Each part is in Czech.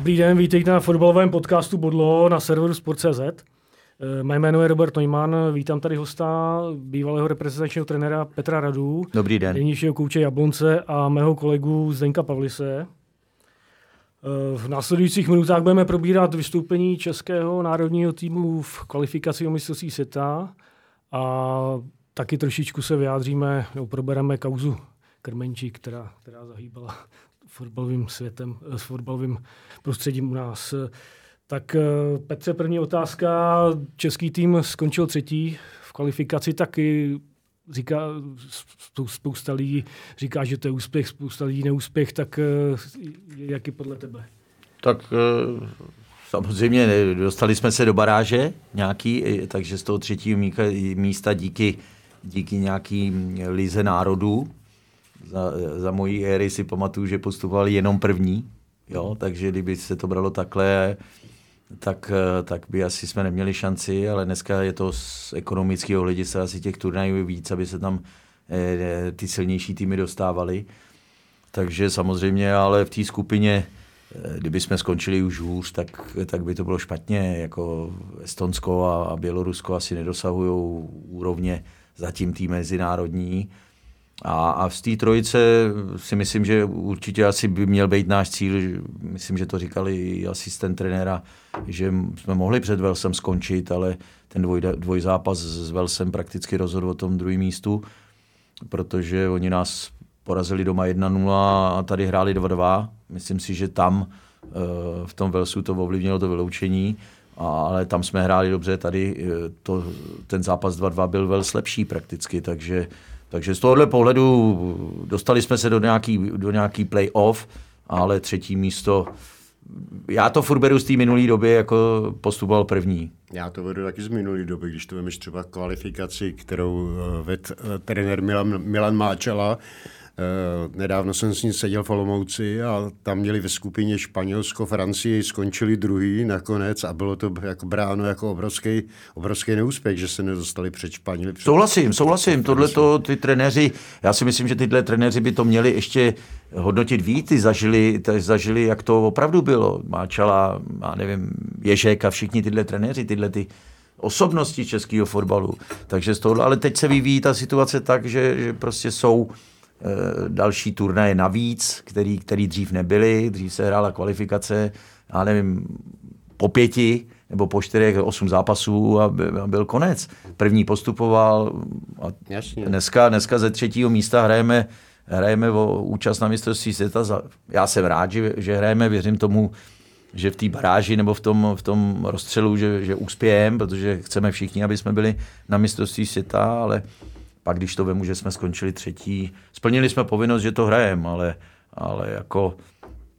Dobrý den, vítejte na fotbalovém podcastu Bodlo na serveru Sport.cz. Eh, Mé jméno je Robert Neumann, vítám tady hosta, bývalého reprezentačního trenéra Petra Radu. Dobrý den. Nynějšího kouče Jablonce a mého kolegu Zdenka Pavlise. Eh, V následujících minutách budeme probírat vystoupení českého národního týmu v kvalifikaci o mistrovství světa a taky trošičku se vyjádříme, nebo probereme kauzu Krmenčí, která, která zahýbala fotbalovým světem, eh, s fotbalovým prostředím u nás. Tak eh, Petře, první otázka. Český tým skončil třetí v kvalifikaci, taky říká, spou- spousta lidí říká, že to je úspěch, spousta lidí neúspěch, tak eh, jak je podle tebe? Tak samozřejmě dostali jsme se do baráže nějaký, takže z toho třetího místa díky, díky nějaký lize národů. Za, za mojí éry si pamatuju, že postupovali jenom první, jo, takže kdyby se to bralo takhle, tak, tak by asi jsme neměli šanci, ale dneska je to z ekonomického hlediska asi těch turnajů víc, aby se tam eh, ty silnější týmy dostávaly. Takže samozřejmě, ale v té skupině, eh, kdyby jsme skončili už hůř, tak, tak by to bylo špatně. Jako Estonsko a, a Bělorusko asi nedosahují úrovně zatím tý mezinárodní. A, a z té trojice si myslím, že určitě asi by měl být náš cíl, myslím, že to říkali i asistent trenéra, že jsme mohli před Velsem skončit, ale ten dvoj, dvojzápas s Velsem prakticky rozhodl o tom druhém místu, protože oni nás porazili doma 1-0 a tady hráli 2-2. Myslím si, že tam eh, v tom Velsu to ovlivnilo to vyloučení, ale tam jsme hráli dobře, tady eh, to, ten zápas 2-2 byl Vels lepší prakticky, takže, takže z tohohle pohledu dostali jsme se do nějaký, do nějaký play-off, ale třetí místo, já to furt beru z té minulé doby jako postupoval první. Já to vedu taky z minulé doby, když to vemeš třeba kvalifikaci, kterou eh, ved eh, trenér Milan, Milan Máčela. Eh, Nedávno jsem s ním seděl v Olomouci a tam měli ve skupině Španělsko, Francii, skončili druhý nakonec a bylo to jako bráno jako obrovský, obrovský neúspěch, že se nedostali před Španěli. Před... Souhlasím, souhlasím. Tohle to ty trenéři, já si myslím, že tyhle trenéři by to měli ještě hodnotit víc. Ty zažili, ty zažili, jak to opravdu bylo. Máčala, já nevím, Ježek a všichni tyhle trenéři, tyhle ty osobnosti českého fotbalu. Takže z toho, ale teď se vyvíjí ta situace tak, že, že prostě jsou další turnaje navíc, který, který dřív nebyly. Dřív se hrála kvalifikace, já nevím, po pěti nebo po čtyřech, osm zápasů a by- a byl konec. První postupoval a Jasně. dneska, dneska ze třetího místa hrajeme, hrajeme o účast na mistrovství světa. Já jsem rád, že, že hrajeme, věřím tomu, že v té baráži nebo v tom, v tom rozstřelu, že, že uspějeme, protože chceme všichni, aby jsme byli na mistrovství světa, ale pak, když to vemu, že jsme skončili třetí, splnili jsme povinnost, že to hrajeme, ale, ale jako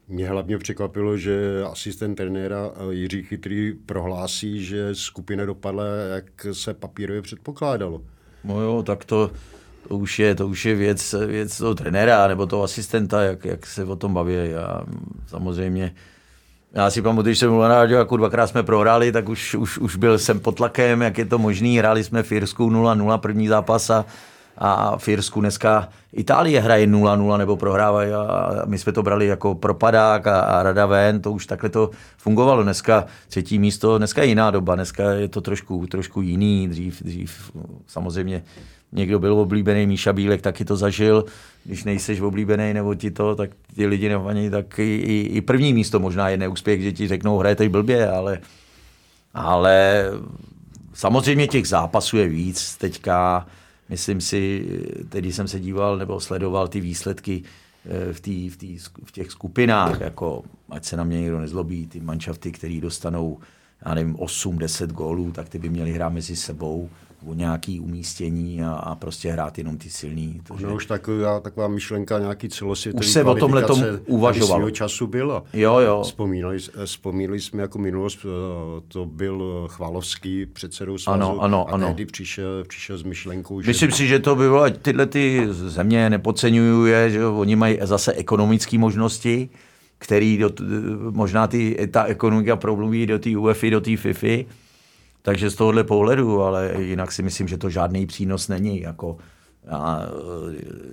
Mě hlavně překvapilo, že asistent trenéra eh, Jiří Chytrý prohlásí, že skupina dopadla, jak se papírově předpokládalo. No jo, tak to, to už je, to už je věc, věc toho trenéra nebo toho asistenta, jak, jak se o tom baví. Já, samozřejmě, já si pamatuju, když jsem na rádiu, jako dvakrát jsme prohráli, tak už, už, už byl jsem pod tlakem, jak je to možný. Hráli jsme v Irsku 0-0 první zápas a, a v Irsku dneska Itálie hraje 0-0 nebo prohrávají a my jsme to brali jako propadák a, a rada ven, to už takhle to fungovalo. Dneska třetí místo, dneska je jiná doba, dneska je to trošku, trošku jiný, dřív, dřív samozřejmě někdo byl oblíbený, Míša Bílek taky to zažil, když nejseš oblíbený nebo ti to, tak ti lidi nevaní, tak i, i, i první místo možná je neúspěch, že ti řeknou, hrajete blbě, ale, ale samozřejmě těch zápasů je víc teďka, myslím si, teď když jsem se díval nebo sledoval ty výsledky eh, v, tý, v, tý, v těch skupinách, jako ať se na mě někdo nezlobí, ty manšafty, který dostanou já nevím, 8-10 gólů, tak ty by měli hrát mezi sebou o nějaký umístění a, a prostě hrát jenom ty silný. To, no už taková, taková myšlenka nějaký celosvětový Už se o tomhle tom uvažovalo. času byla. Jo, jo. Vzpomínali, vzpomínali jsme jako minulost, eh, to byl Chvalovský předsedou svazu ano, ano, a ano. tehdy přišel, přišel s myšlenkou, že... Myslím si, že to bylo, tyhle ty země nepodceňuju, že oni mají zase ekonomické možnosti, který do, možná ty, ta ekonomika promluví do té UEFI, do té FIFI, takže z tohohle pohledu, ale jinak si myslím, že to žádný přínos není. Jako, a,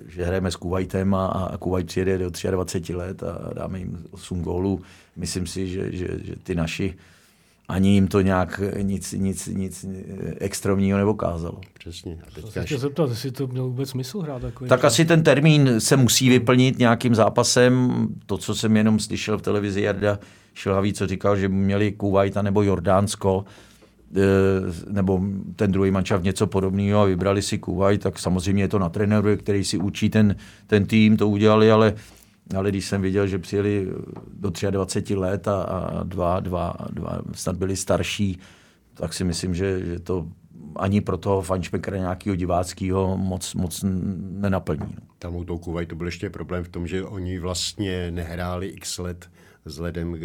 že hrajeme s Kuwaitem a, a Kuwait přijede do 23 let a dáme jim 8 gólů. Myslím si, že, že, že ty naši ani jim to nějak nic, nic, nic extrémního nevokázalo. Přesně. A teďka se zeptat, jestli to mělo vůbec smysl hrát takový. Tak asi ten termín se musí vyplnit nějakým zápasem. To, co jsem jenom slyšel v televizi Jarda Šilhavý, co říkal, že měli Kuwait nebo Jordánsko, nebo ten druhý mančav něco podobného a vybrali si Kuwait, tak samozřejmě je to na trenéru, který si učí ten, ten tým, to udělali, ale ale když jsem viděl, že přijeli do 23 let a, a dva, dva, dva snad byli starší, tak si myslím, že, že to ani pro toho fanšpekera nějakého diváckého moc, moc nenaplní. No. Tam u toho Kuwaitu byl ještě problém v tom, že oni vlastně nehráli x let vzhledem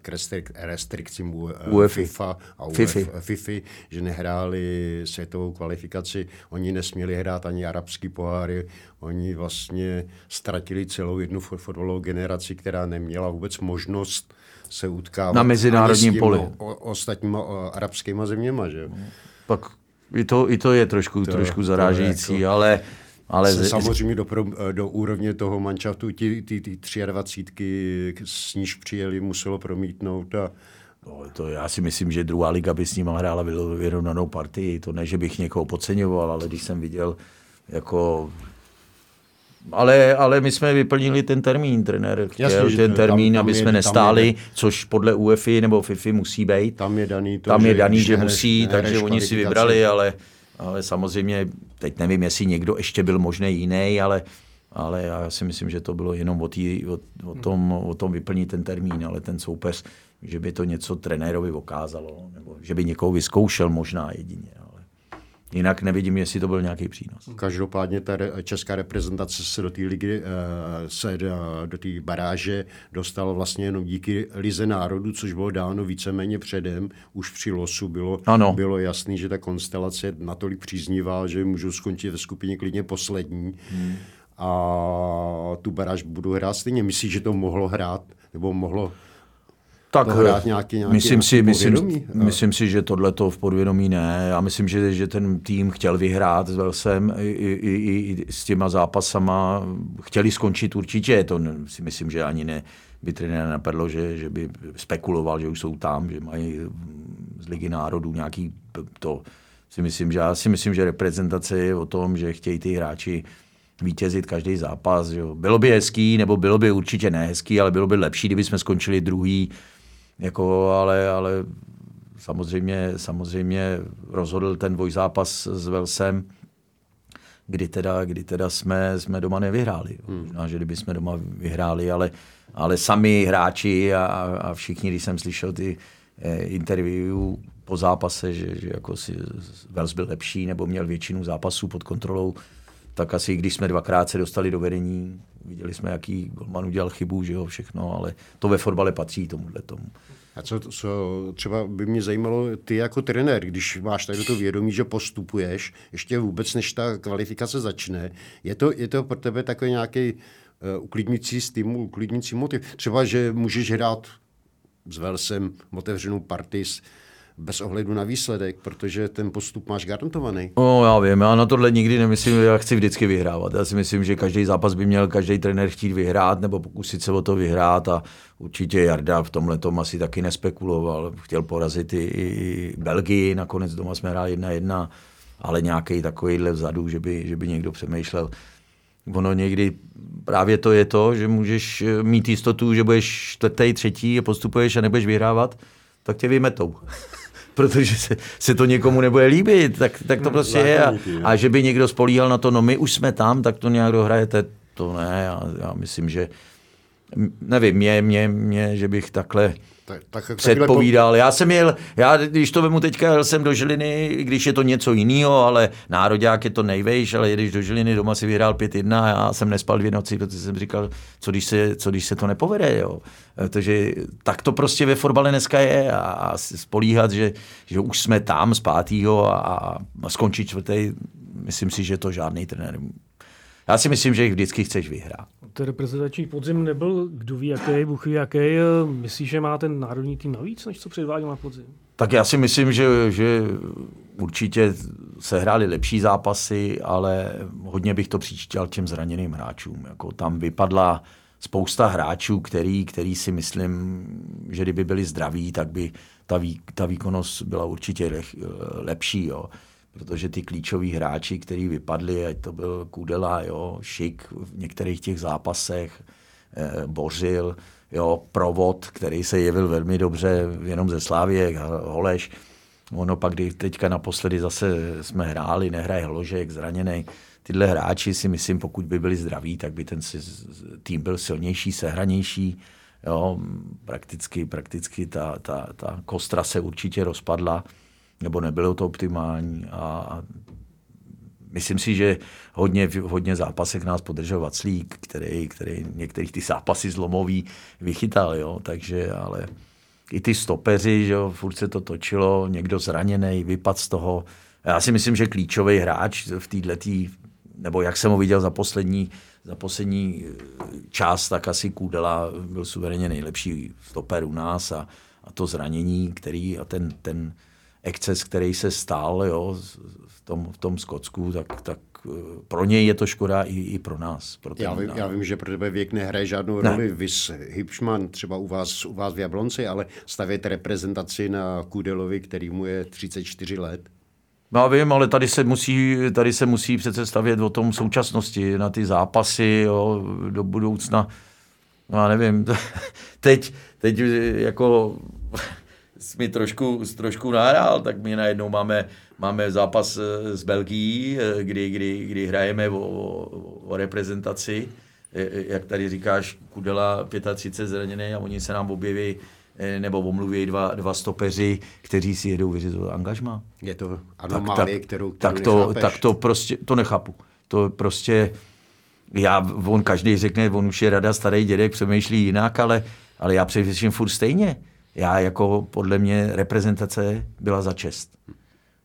k restrikcím UEFA FIFA a FIFA, FIFA, že nehráli světovou kvalifikaci, oni nesměli hrát ani arabský poháry, oni vlastně ztratili celou jednu fotbalovou generaci, která neměla vůbec možnost se utkávat na mezinárodním poli. O, ostatníma o, arabskýma zeměma. Že? Pak i to, i to je trošku, to, trošku zarážející, jako... ale ale se samozřejmě do, do úrovně toho manšaftu ty, ty, ty 23, s níž přijeli, muselo promítnout a No, to já si myslím, že druhá liga by s ním hrála vyrovnanou partii. To ne, že bych někoho podceňoval, ale když jsem viděl jako ale, ale my jsme vyplnili ten termín, trenér chtěl Jasně, ten termín, tam, tam aby jsme je, nestáli, je, což podle UEFI nebo FIFI musí být. Tam je daný, to, tam je daný že, že musí, takže oni si vybrali, ale ale samozřejmě, teď nevím, jestli někdo ještě byl možný jiný, ale, ale já si myslím, že to bylo jenom o, tý, o, o, tom, o tom vyplnit ten termín, ale ten soupeř, že by to něco trenérovi okázalo, nebo že by někoho vyzkoušel možná jedině. Jinak nevidím, jestli to byl nějaký přínos. Každopádně ta česká reprezentace se do té ligy, eh, se do té baráže dostala vlastně jenom díky Lize národů, což bylo dáno víceméně předem. Už při losu bylo, ano. bylo jasný, že ta konstelace je natolik příznivá, že můžou skončit ve skupině klidně poslední. Hmm. A tu baráž budu hrát stejně. Myslíš, že to mohlo hrát? Nebo mohlo tak hrát nějaký, nějaký myslím, si, myslím, myslím si, že tohle to v podvědomí ne. Já myslím, že, že ten tým chtěl vyhrát s Velsem i, i, i, i s těma zápasama. Chtěli skončit určitě, to si myslím, že ani ne by trenér napadlo, že, že by spekuloval, že už jsou tam, že mají z Ligy národů nějaký to. Si myslím, že já si myslím, že reprezentace je o tom, že chtějí ty hráči vítězit každý zápas. Že Bylo by hezký, nebo bylo by určitě nehezký, ale bylo by lepší, kdyby jsme skončili druhý jako, ale, ale samozřejmě, samozřejmě rozhodl ten dvojzápas s Velsem, kdy teda, kdy teda jsme, jsme doma nevyhráli. Hmm. Možná, že kdyby jsme doma vyhráli, ale, ale sami hráči a, a všichni, když jsem slyšel ty eh, interview po zápase, že, že jako si Vels byl lepší nebo měl většinu zápasů pod kontrolou, tak asi když jsme dvakrát se dostali do vedení, viděli jsme, jaký golman udělal chybu, že jo, všechno, ale to ve fotbale patří tomuhle tomu. A co, co třeba by mě zajímalo, ty jako trenér, když máš tady to vědomí, že postupuješ, ještě vůbec než ta kvalifikace začne, je to, je to pro tebe takový nějaký uh, uklidnící stimul, uklidnící motiv? Třeba, že můžeš hrát s Velsem otevřenou partii bez ohledu na výsledek, protože ten postup máš garantovaný. No, já vím, já na tohle nikdy nemyslím, já chci vždycky vyhrávat. Já si myslím, že každý zápas by měl každý trenér chtít vyhrát nebo pokusit se o to vyhrát a určitě Jarda v tomhle tom asi taky nespekuloval. Chtěl porazit i, i Belgii, nakonec doma jsme hráli jedna jedna, ale nějaký takovýhle vzadu, že by, že by někdo přemýšlel. Ono někdy právě to je to, že můžeš mít jistotu, že budeš čtvrtý, třetí a postupuješ a nebudeš vyhrávat, tak tě vymetou. protože se, se to někomu nebude líbit, tak, tak to hmm, prostě je. A, a že by někdo spolíhal na to, no my už jsme tam, tak to nějak dohrajete, to ne. Já, já myslím, že nevím, mě, mě, mě, že bych takhle tak, tak, předpovídal. Já jsem jel, já když to vemu teďka, jel jsem do Žiliny, když je to něco jiného, ale nároďák je to nejvejš, ale když do Žiliny doma si vyhrál 5-1 a já jsem nespal dvě noci, protože jsem říkal, co když se, co když se to nepovede. Jo. Takže tak to prostě ve fotbale dneska je a spolíhat, že, že už jsme tam z pátýho a, a skončit čtvrtý, myslím si, že to žádný trenér já si myslím, že jich vždycky chceš vyhrát. Ten reprezentační podzim nebyl, kdo ví jaký, Bůh ví jaký. Myslíš, že má ten národní tým navíc, než co předváděl na podzim? Tak já si myslím, že, že určitě se hrály lepší zápasy, ale hodně bych to přičítal těm zraněným hráčům. Jako tam vypadla spousta hráčů, který, který si myslím, že kdyby byli zdraví, tak by ta, vý, ta výkonnost byla určitě lepší. Jo protože ty klíčoví hráči, kteří vypadli, ať to byl Kudela, jo, Šik v některých těch zápasech, eh, Bořil, jo, Provod, který se jevil velmi dobře jenom ze Slávě, Holeš, ono pak, kdy teďka naposledy zase jsme hráli, nehraje Hložek, zraněný, tyhle hráči si myslím, pokud by byli zdraví, tak by ten tým byl silnější, sehranější, jo, prakticky, prakticky ta, ta, ta kostra se určitě rozpadla, nebo nebylo to optimální a myslím si, že hodně, hodně zápasech nás podržel Vaclík, který, který některých ty zápasy zlomový vychytal, jo, takže ale i ty stopeři, že jo, furt se to točilo, někdo zraněný, vypad z toho. Já si myslím, že klíčový hráč v této, nebo jak jsem ho viděl za poslední, za poslední eh, čas, tak asi Kůdela byl suverénně nejlepší stoper u nás a, a to zranění, který a ten, ten, exces, který se stal jo, v, tom, v tom Skotsku, tak, tak eh, pro něj je to škoda i, i pro nás. Pro já, vím, já vím, že pro tebe věk nehraje žádnou ne. roli. Vys Hipšman třeba u vás, u vás v Jablonci, ale stavět reprezentaci na Kudelovi, který mu je 34 let. Já vím, ale tady se musí, tady se musí přece stavět o tom současnosti, na ty zápasy jo, do budoucna. No, já nevím, teď, teď jako mi trošku, trošku nahrál, tak my najednou máme, máme zápas eh, s Belgií, eh, kdy, kdy, kdy hrajeme o, o reprezentaci. Eh, jak tady říkáš, Kudela 35 zraněný a oni se nám objeví nebo omluví dva, dva stopeři, kteří si jedou vyřizovat angažma. Je to anomálie, kterou, kterou tak to, tak to prostě, to nechápu. To prostě, já, on každý řekne, on už je rada starý dědek, přemýšlí jinak, ale, ale já přemýšlím furt stejně já jako podle mě reprezentace byla za čest.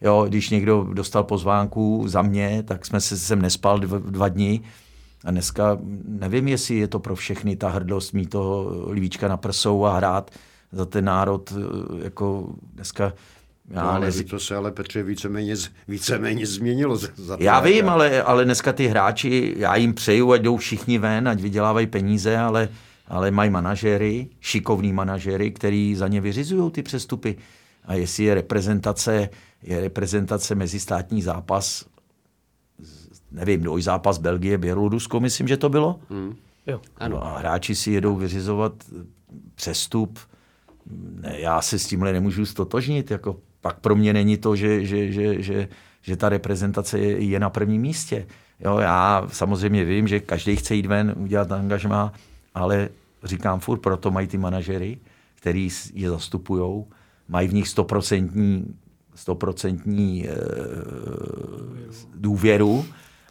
Jo, když někdo dostal pozvánku za mě, tak jsme se sem nespal dva, dva dny a dneska nevím, jestli je to pro všechny ta hrdost mít toho lívíčka na prsou a hrát za ten národ, jako dneska já no, ale neví... to se ale Petře víceméně, víceméně změnilo. Za, za já vím, ale, ale dneska ty hráči, já jim přeju, ať jdou všichni ven, ať vydělávají peníze, ale ale mají manažery, šikovní manažery, který za ně vyřizují ty přestupy. A jestli je reprezentace, je reprezentace mezistátní zápas, nevím, zápas Belgie, Bělorusko, myslím, že to bylo. Mm. Jo. Ano. A hráči si jedou vyřizovat přestup. Ne, já se s tímhle nemůžu stotožnit. Jako, pak pro mě není to, že, že, že, že, že ta reprezentace je, je na prvním místě. Jo, já samozřejmě vím, že každý chce jít ven, udělat angažmá, ale říkám furt, proto mají ty manažery, který je zastupují, mají v nich stoprocentní stoprocentní e, důvěru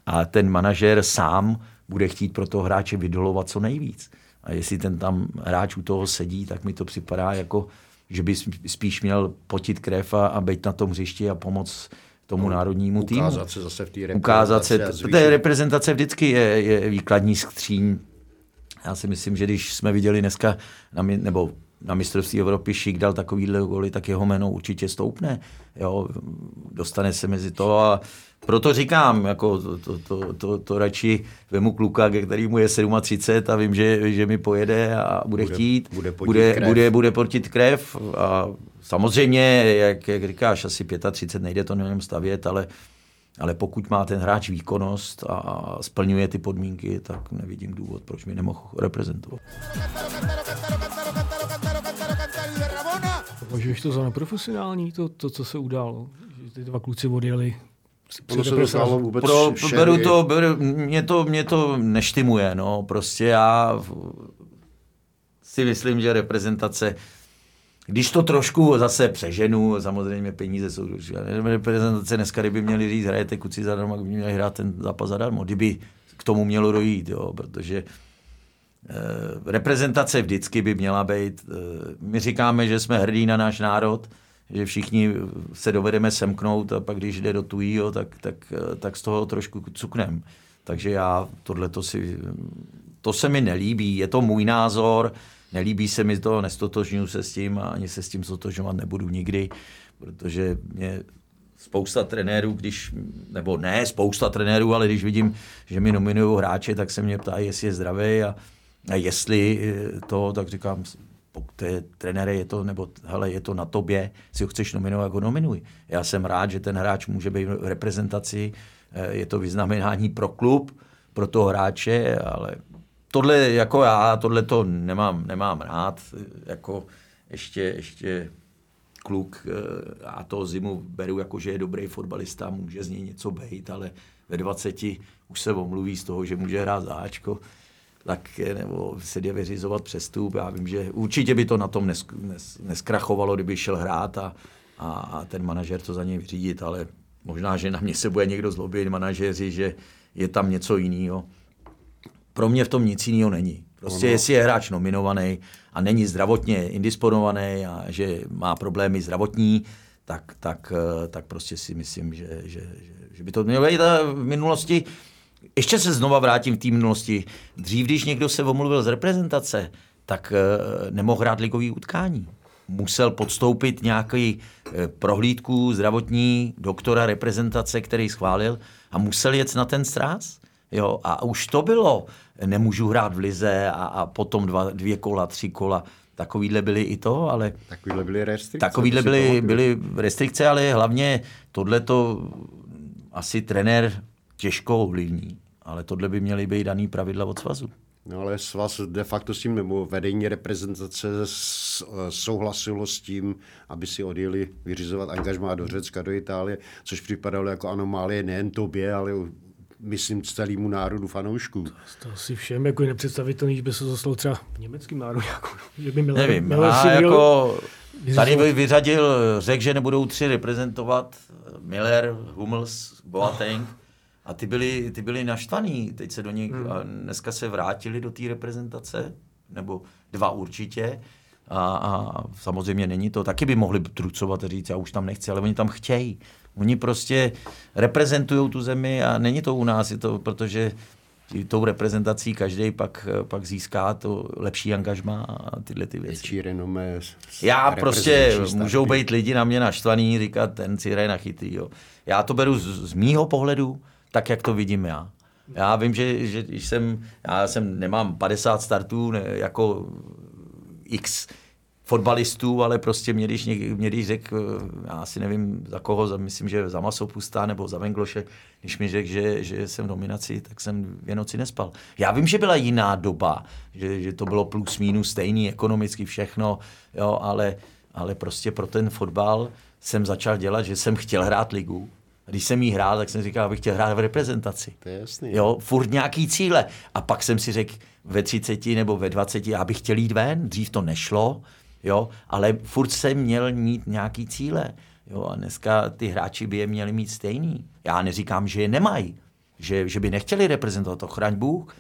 a ten manažer sám bude chtít pro toho hráče vydolovat co nejvíc. A jestli ten tam hráč u toho sedí, tak mi to připadá jako, že by spíš měl potit krev a, a být na tom hřišti a pomoct tomu no, národnímu týmu. Ukázat se zase v té reprezentaci. Ukázat se, té reprezentace vždycky je, je výkladní skříň já si myslím, že když jsme viděli dneska, na, nebo na mistrovství Evropy Šik dal takovýhle goly, tak jeho jméno určitě stoupne. Jo, dostane se mezi to a proto říkám, jako to, to, to, to, to radši vemu kluka, který mu je 37 a vím, že, že mi pojede a bude, bude chtít, bude, bude, bude, bude portit krev a samozřejmě, jak, jak říkáš, asi 35 nejde to jenom stavět, ale ale pokud má ten hráč výkonnost a splňuje ty podmínky, tak nevidím důvod, proč by nemohl reprezentovat. Považuješ to za neprofesionální, to, to co se událo? Že ty dva kluci odjeli Ono se to vůbec Pro, beru to, beru, mě to, mě to neštimuje, no, prostě já si myslím, že reprezentace, když to trošku zase přeženu, samozřejmě peníze jsou reprezentace dneska, kdyby měli říct, hrajete kuci zadarmo, by měli hrát ten zápas zadarmo, kdyby k tomu mělo dojít, jo, protože eh, reprezentace vždycky by měla být, eh, my říkáme, že jsme hrdí na náš národ, že všichni se dovedeme semknout a pak když jde do tujího, tak, tak, eh, tak z toho trošku cuknem. Takže já tohle to si, to se mi nelíbí, je to můj názor, nelíbí se mi to, nestotožňuji se s tím a ani se s tím stotožňovat nebudu nikdy, protože mě spousta trenérů, když, nebo ne spousta trenérů, ale když vidím, že mi nominují hráče, tak se mě ptají, jestli je zdravý a, a jestli to, tak říkám, pokud je trenére, je to, nebo hele, je to na tobě, si ho chceš nominovat, ho nominuj. Já jsem rád, že ten hráč může být v reprezentaci, eh, je to vyznamenání pro klub, pro toho hráče, ale tohle jako já, tohle to nemám, nemám rád, jako ještě, ještě kluk, eh, a to zimu beru jako, že je dobrý fotbalista, může z něj něco být, ale ve 20 už se omluví z toho, že může hrát záčko, tak nebo se jde vyřizovat přestup. Já vím, že určitě by to na tom nes, nes, neskrachovalo, kdyby šel hrát a, a, a ten manažer to za něj vyřídit, ale možná, že na mě se bude někdo zlobit, manažeři, že je tam něco jiného. Pro mě v tom nic jiného není. Prostě ono. jestli je hráč nominovaný a není zdravotně indisponovaný a že má problémy zdravotní, tak, tak, tak prostě si myslím, že, že, že, že by to mělo být. v minulosti ještě se znova vrátím v té minulosti. Dřív, když někdo se omluvil z reprezentace, tak uh, nemohl hrát ligový utkání. Musel podstoupit nějaký uh, prohlídku zdravotní doktora reprezentace, který schválil a musel jet na ten stráz. Jo, a už to bylo. Nemůžu hrát v lize a, a potom dva, dvě kola, tři kola. Takovýhle byly i to, ale... Takovýhle byly restrikce. Takovýhle byly, byly restrikce, ale hlavně tohle to asi trenér těžko ovlivní, ale tohle by měly být daný pravidla od svazu. No ale svaz de facto s tím, nebo vedení reprezentace souhlasilo s tím, aby si odjeli vyřizovat angažmá do Řecka, do Itálie, což připadalo jako anomálie nejen tobě, ale myslím celému národu fanoušků. To, to si všem jako nepředstavitelný, že by se zaslal třeba německým národem. Jako, že by měl, Nevím, měl a jako tady vyřadil, řekl, že nebudou tři reprezentovat Miller, Hummels, Boateng, a ty byli, ty byli naštvaný, teď se do nich, hmm. a dneska se vrátili do té reprezentace, nebo dva určitě. A, a samozřejmě není to, taky by mohli trucovat a říct, já už tam nechci, ale oni tam chtějí. Oni prostě reprezentují tu zemi a není to u nás, je to, protože tou reprezentací každý pak, pak získá to lepší angažma a tyhle ty věci. Větší renomé. Já prostě, můžou být lidi na mě naštvaný, říkat, ten si hraje na chytrý. Jo. Já to beru z, z mýho pohledu, tak, jak to vidím já. Já vím, že, že jsem, já jsem, nemám 50 startů ne, jako x fotbalistů, ale prostě mě, když, mě, když řekl, já si nevím za koho, myslím, že za Masopusta nebo za Vengloše, když mi řekl, že, že jsem v nominaci, tak jsem dvě noci nespal. Já vím, že byla jiná doba, že, že to bylo plus minus stejný, ekonomicky všechno, jo, ale, ale prostě pro ten fotbal jsem začal dělat, že jsem chtěl hrát ligu, když jsem jí hrál, tak jsem říkal, abych chtěl hrát v reprezentaci. To je jasný. Jo, furt nějaký cíle. A pak jsem si řekl ve 30 nebo ve 20, já bych chtěl jít ven, dřív to nešlo, jo, ale furt jsem měl mít nějaký cíle. Jo, a dneska ty hráči by je měli mít stejný. Já neříkám, že je nemají, že, že by nechtěli reprezentovat, to chraň Bůh,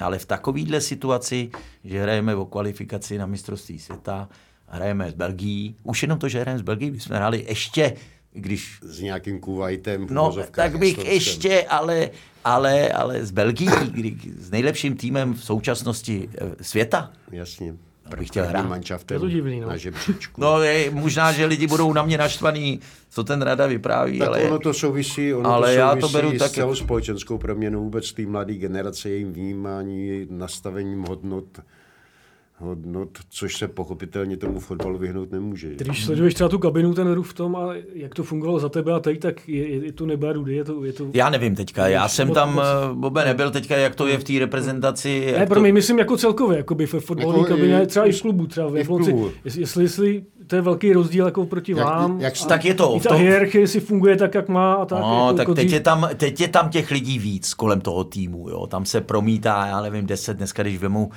ale v takovéhle situaci, že hrajeme o kvalifikaci na mistrovství světa, hrajeme s Belgií, už jenom to, že hrajeme s Belgií, bychom hráli ještě když... S nějakým Kuwaitem. No, tak bych ještě, ale, ale, ale s Belgií, kdy, s nejlepším týmem v současnosti eh, světa. Jasně. Bych chtěl hrát. Je to divný, no. Na žebříčku. No, je, možná, že lidi budou na mě naštvaní, co ten rada vypráví, tak ale... ono to souvisí, ono ale to souvisí já to beru s tak... celou společenskou proměnou vůbec té mladé generace, jejím vnímání, nastavením hodnot hodnot, což se pochopitelně tomu fotbalu vyhnout nemůže. Když sleduješ třeba tu kabinu, ten rův v tom a jak to fungovalo za tebe a teď, tak je, je, je to nebe rudy, je to, je to... Já nevím teďka, já jsem tam, moc... Eh, Bobe, nebyl teďka, jak to je v té reprezentaci. Ne, pro to... mě myslím jako celkově, jako by v fotbalové jako kabině, třeba i v klubu, třeba v, v klubu. Jestli, jestli to je velký rozdíl jako proti Jak- vám. jak- A tak je to Ta tom- hierarchie si funguje tak, jak má. A tak, No, jako, tak jako teď dřív- je, tam, teď je tam těch lidí víc kolem toho týmu. Jo. Tam se promítá, já nevím, 10 dneska, když vemu,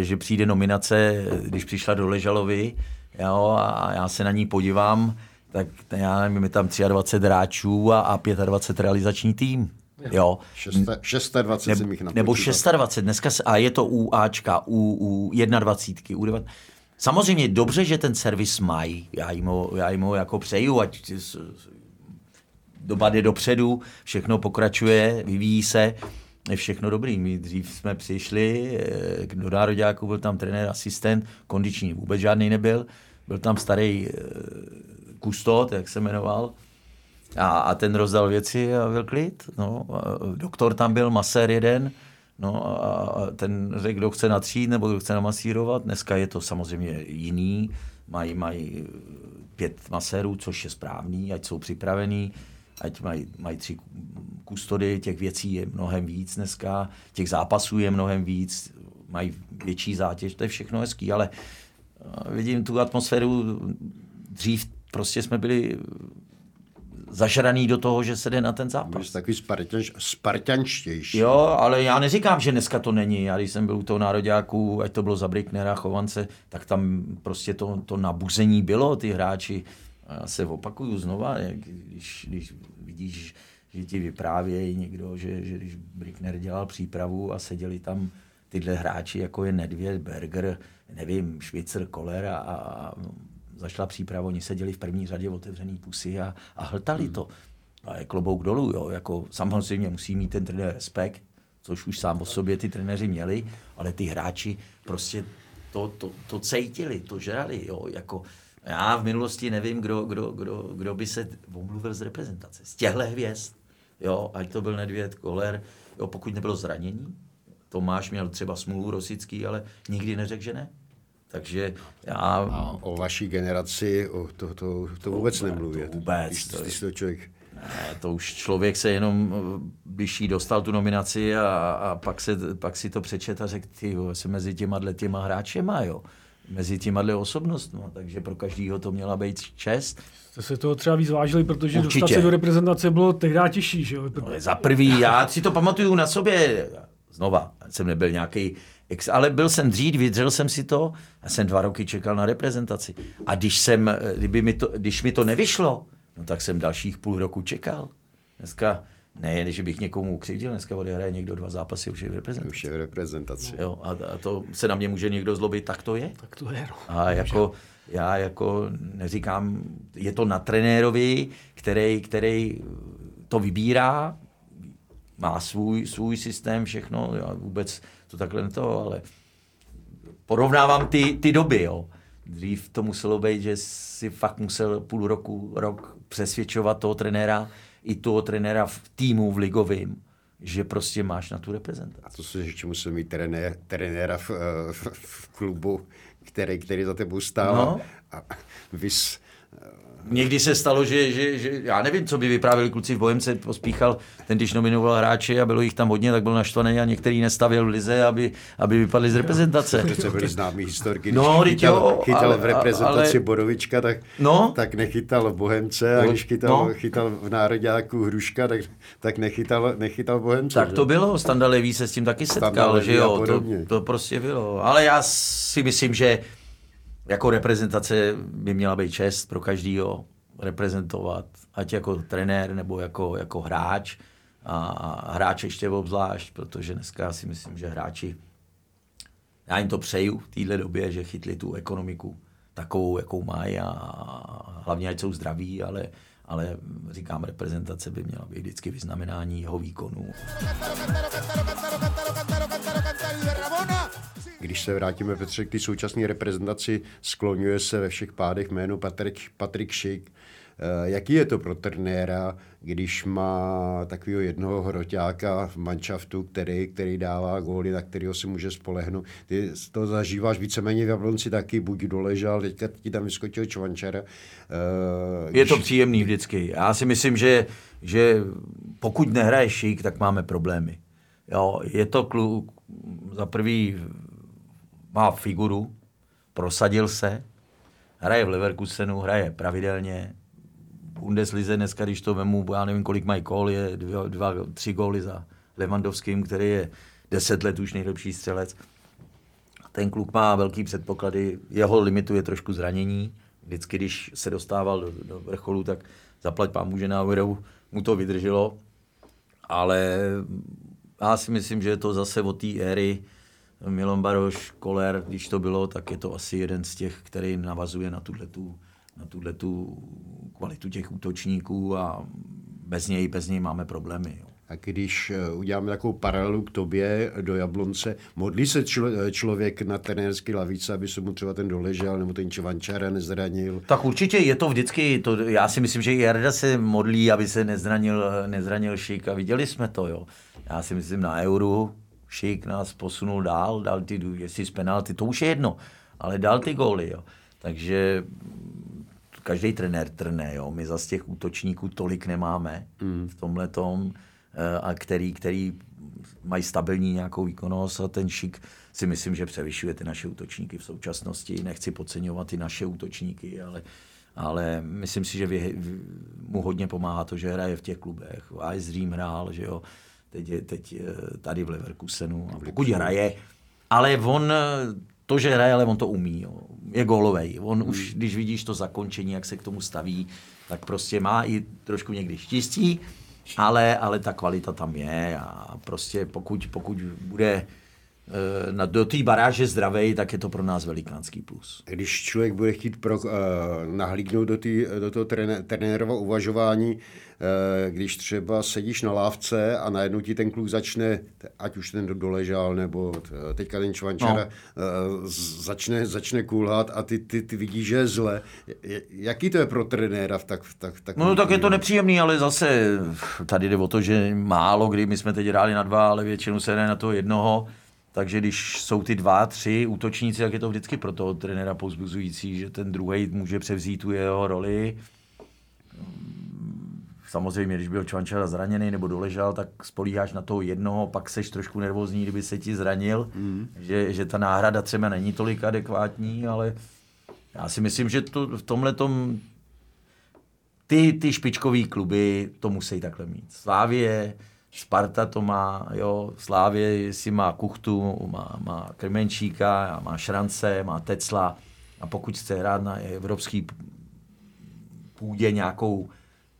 že přijde nominace, eh, když přišla do Ležalovi, jo, a já se na ní podívám, tak já nevím, je tam 23 hráčů a, a 25 realizační tým. Jo. Šeste- 26 jsem jich Nebo, nebo napočítal. 26, dneska se, a je to u Ačka, u, u 21, u 9. Samozřejmě dobře, že ten servis mají, já jim ho, já jim ho jako přeju, ať doba jde dopředu, všechno pokračuje, vyvíjí se, všechno dobrý. My dřív jsme přišli eh, do nároďáku, byl tam trenér, asistent, kondiční vůbec žádný nebyl, byl tam starý eh, kustot, jak se jmenoval, a, a ten rozdal věci a byl klid. No. Doktor tam byl, masér jeden, no a, ten řekl, kdo chce natřít nebo kdo chce namasírovat. Dneska je to samozřejmě jiný, mají, mají pět masérů, což je správný, ať jsou připravení, ať mají, mají tři kustody, těch věcí je mnohem víc dneska, těch zápasů je mnohem víc, mají větší zátěž, to je všechno hezký, ale a vidím tu atmosféru, dřív prostě jsme byli zažraný do toho, že se jde na ten zápas. jsi takový spartanč, spartančtější. Jo, ale já neříkám, že dneska to není. Já když jsem byl u toho nároďáku, ať to bylo za Bricknera, Chovance, tak tam prostě to, to nabuzení bylo, ty hráči. A já se opakuju znova, když, když vidíš, že ti vyprávějí někdo, že, že když Brickner dělal přípravu a seděli tam tyhle hráči, jako je Nedvěd, Berger, nevím, Švicer, Koller a, a zašla příprava, oni seděli v první řadě otevřený pusy a, a hltali to. A je klobouk dolů, jo. Jako, samozřejmě musí mít ten trenér respekt, což už sám o sobě ty trenéři měli, ale ty hráči prostě to, to, to cítili, to žrali, jo. Jako, já v minulosti nevím, kdo, kdo, kdo, kdo by se omluvil z reprezentace. Z těchto hvězd, jo, ať to byl Nedvěd, Koller, jo, pokud nebylo zranění, Tomáš měl třeba smůlu rosický, ale nikdy neřekl, že ne. Takže já... A o vaší generaci o to, to, to vůbec nemluví. to vůbec, Když, to je- když to člověk Ne, to už člověk se jenom, eh, když jí dostal tu nominaci a, a pak, se, pak si to přečet a řekl, ty jo, jsem mezi těma těma hráčema, jo. Mezi těma osobnostmi, takže pro každýho to měla být čest. Jste se toho třeba víc vážili, protože Určitě. dostat se do reprezentace bylo tehdy těžší, že jo? Ale za prvý, já si to pamatuju na sobě, znova, jsem nebyl nějaký ex, ale byl jsem dřív, vydřel jsem si to a jsem dva roky čekal na reprezentaci. A když, jsem, eh, kdyby mi to, když mi to nevyšlo, no tak jsem dalších půl roku čekal. Dneska ne, že bych někomu ukřivdil, dneska odehraje někdo dva zápasy, už je v reprezentaci. už je v reprezentaci. Jo, a, a to se na mě může někdo zlobit, tak to je. Tak to je, no. A jako, já jako neříkám, je to na trenérovi, který, který to vybírá, má svůj, svůj systém, všechno, já vůbec to takhle ne to, ale porovnávám ty, ty doby, jo. Dřív to muselo být, že si fakt musel půl roku, rok přesvědčovat toho trenéra, i toho trenéra v týmu, v ligovým, že prostě máš na tu reprezentaci. A to se ještě musel mít trenér, trenéra v, eh, v, v klubu, který, který za tebou stál. No. A vys, Někdy se stalo, že, že, že já nevím, co by vyprávěli kluci v Bohemce, pospíchal ten, když nominoval hráče a bylo jich tam hodně, tak byl naštvaný a některý nestavil v lize, aby, aby vypadli z reprezentace. přece byly známý historky. No, když vždyť chytal, jo, chytal ale- v reprezentaci ale- Borovička, tak, No. tak nechytal v Bohemce a No, když chytal, no. chytal v Nároďáku Hruška, tak, tak nechytal, nechytal Bohemce. Tak že? to bylo, Standa Levý se s tím taky setkal, že jo, to, to prostě bylo. Ale já si myslím, že jako reprezentace by měla být čest pro každýho reprezentovat, ať jako trenér nebo jako, jako hráč. A, a hráč ještě obzvlášť, protože dneska si myslím, že hráči, já jim to přeju v téhle době, že chytli tu ekonomiku takovou, jakou mají a, hlavně ať jsou zdraví, ale, ale říkám, reprezentace by měla být vždycky vyznamenání jeho výkonů. Když se vrátíme, Petře, k té současné reprezentaci, skloňuje se ve všech pádech jméno Patrik, Patrik Šik. Eh, Jaký je to pro trenéra, když má takového jednoho hroťáka v manšaftu, který, který dává góly, na kterého si může spolehnout. Ty to zažíváš víceméně v Jablonci taky, buď doležal, teďka ti tam vyskočil Čvančara. Eh, Je to když- příjemný vždycky. Já si myslím, že, že pokud nehraje šík, tak máme problémy. Jo, je to kluk, za prvý má figuru, prosadil se, hraje v Leverkusenu, hraje pravidelně, Bundeslize dneska, když to vemu, já nevím, kolik mají kol, je dva, dva, tři góly za Lewandowským, který je deset let už nejlepší střelec. Ten kluk má velký předpoklady, jeho limituje trošku zranění. Vždycky, když se dostával do, do vrcholu, tak zaplať pán že na Euro mu to vydrželo. Ale já si myslím, že je to zase od té éry Milon Baroš, Koler, když to bylo, tak je to asi jeden z těch, který navazuje na tuhletu, na tuhletu kvalitu těch útočníků a bez něj, bez něj máme problémy. Jo. A když eh, uděláme takovou paralelu k tobě do Jablonce, modlí se člo, eh, člověk na trenérský lavice, aby se mu třeba ten doležel nebo ten Čevančara nezranil? Tak určitě je to vždycky, to, já si myslím, že i Jarda se modlí, aby se nezranil, nezranil Šik a viděli jsme to. Jo. Já si myslím na Euru, Šik nás posunul dál, dal ty, jestli z penalty, to už je jedno, ale dal ty góly. Jo. Takže každý trenér trne, jo. My za těch útočníků tolik nemáme mm. v tomhle tom, eh, a který, který mají stabilní nějakou výkonnost a ten šik si myslím, že převyšuje ty naše útočníky v současnosti. Nechci podceňovat ty naše útočníky, ale, ale myslím si, že vy, mu hodně pomáhá to, že hraje v těch klubech. Ice Dream hrál, že jo, teď je teď tady v Leverkusenu. A pokud hraje, ale on to, že hraje, ale on to umí. Jo. Je gólovej. On hmm. už, když vidíš to zakončení, jak se k tomu staví, tak prostě má i trošku někdy štěstí, ale, ale ta kvalita tam je a prostě pokud, pokud bude Eh, na, do té baráže zdravej, tak je to pro nás velikánský plus. Když člověk bude chtít pro, uh, nahlídnout do, tý, do toho trené, trenérova uvažování, uh, když třeba sedíš na lávce a najednou ti ten kluk začne, ať už ten doležal, nebo teďka ten čvančara, no. uh, začne, začne kulhat a ty, ty, ty vidíš, že je zle. Jaký to je pro trenéra v tak, tak, tak No tak je to nepříjemný, ale zase tady jde o to, že málo kdy my jsme teď hráli na dva, ale většinou se jde na toho jednoho takže když jsou ty dva, tři útočníci, tak je to vždycky pro toho trenéra pozbuzující, že ten druhý může převzít tu jeho roli. Samozřejmě, když byl Čvančara zraněný nebo doležal, tak spolíháš na toho jednoho, pak seš trošku nervózní, kdyby se ti zranil, mm. že, že ta náhrada třeba není tolik adekvátní, ale já si myslím, že to, v tomhle tom ty, ty špičkové kluby to musí takhle mít. Slávě, Sparta to má, jo, Slávě si má Kuchtu, má, má Krmenčíka, má Šrance, má Tecla a pokud chce hrát na evropský půdě nějakou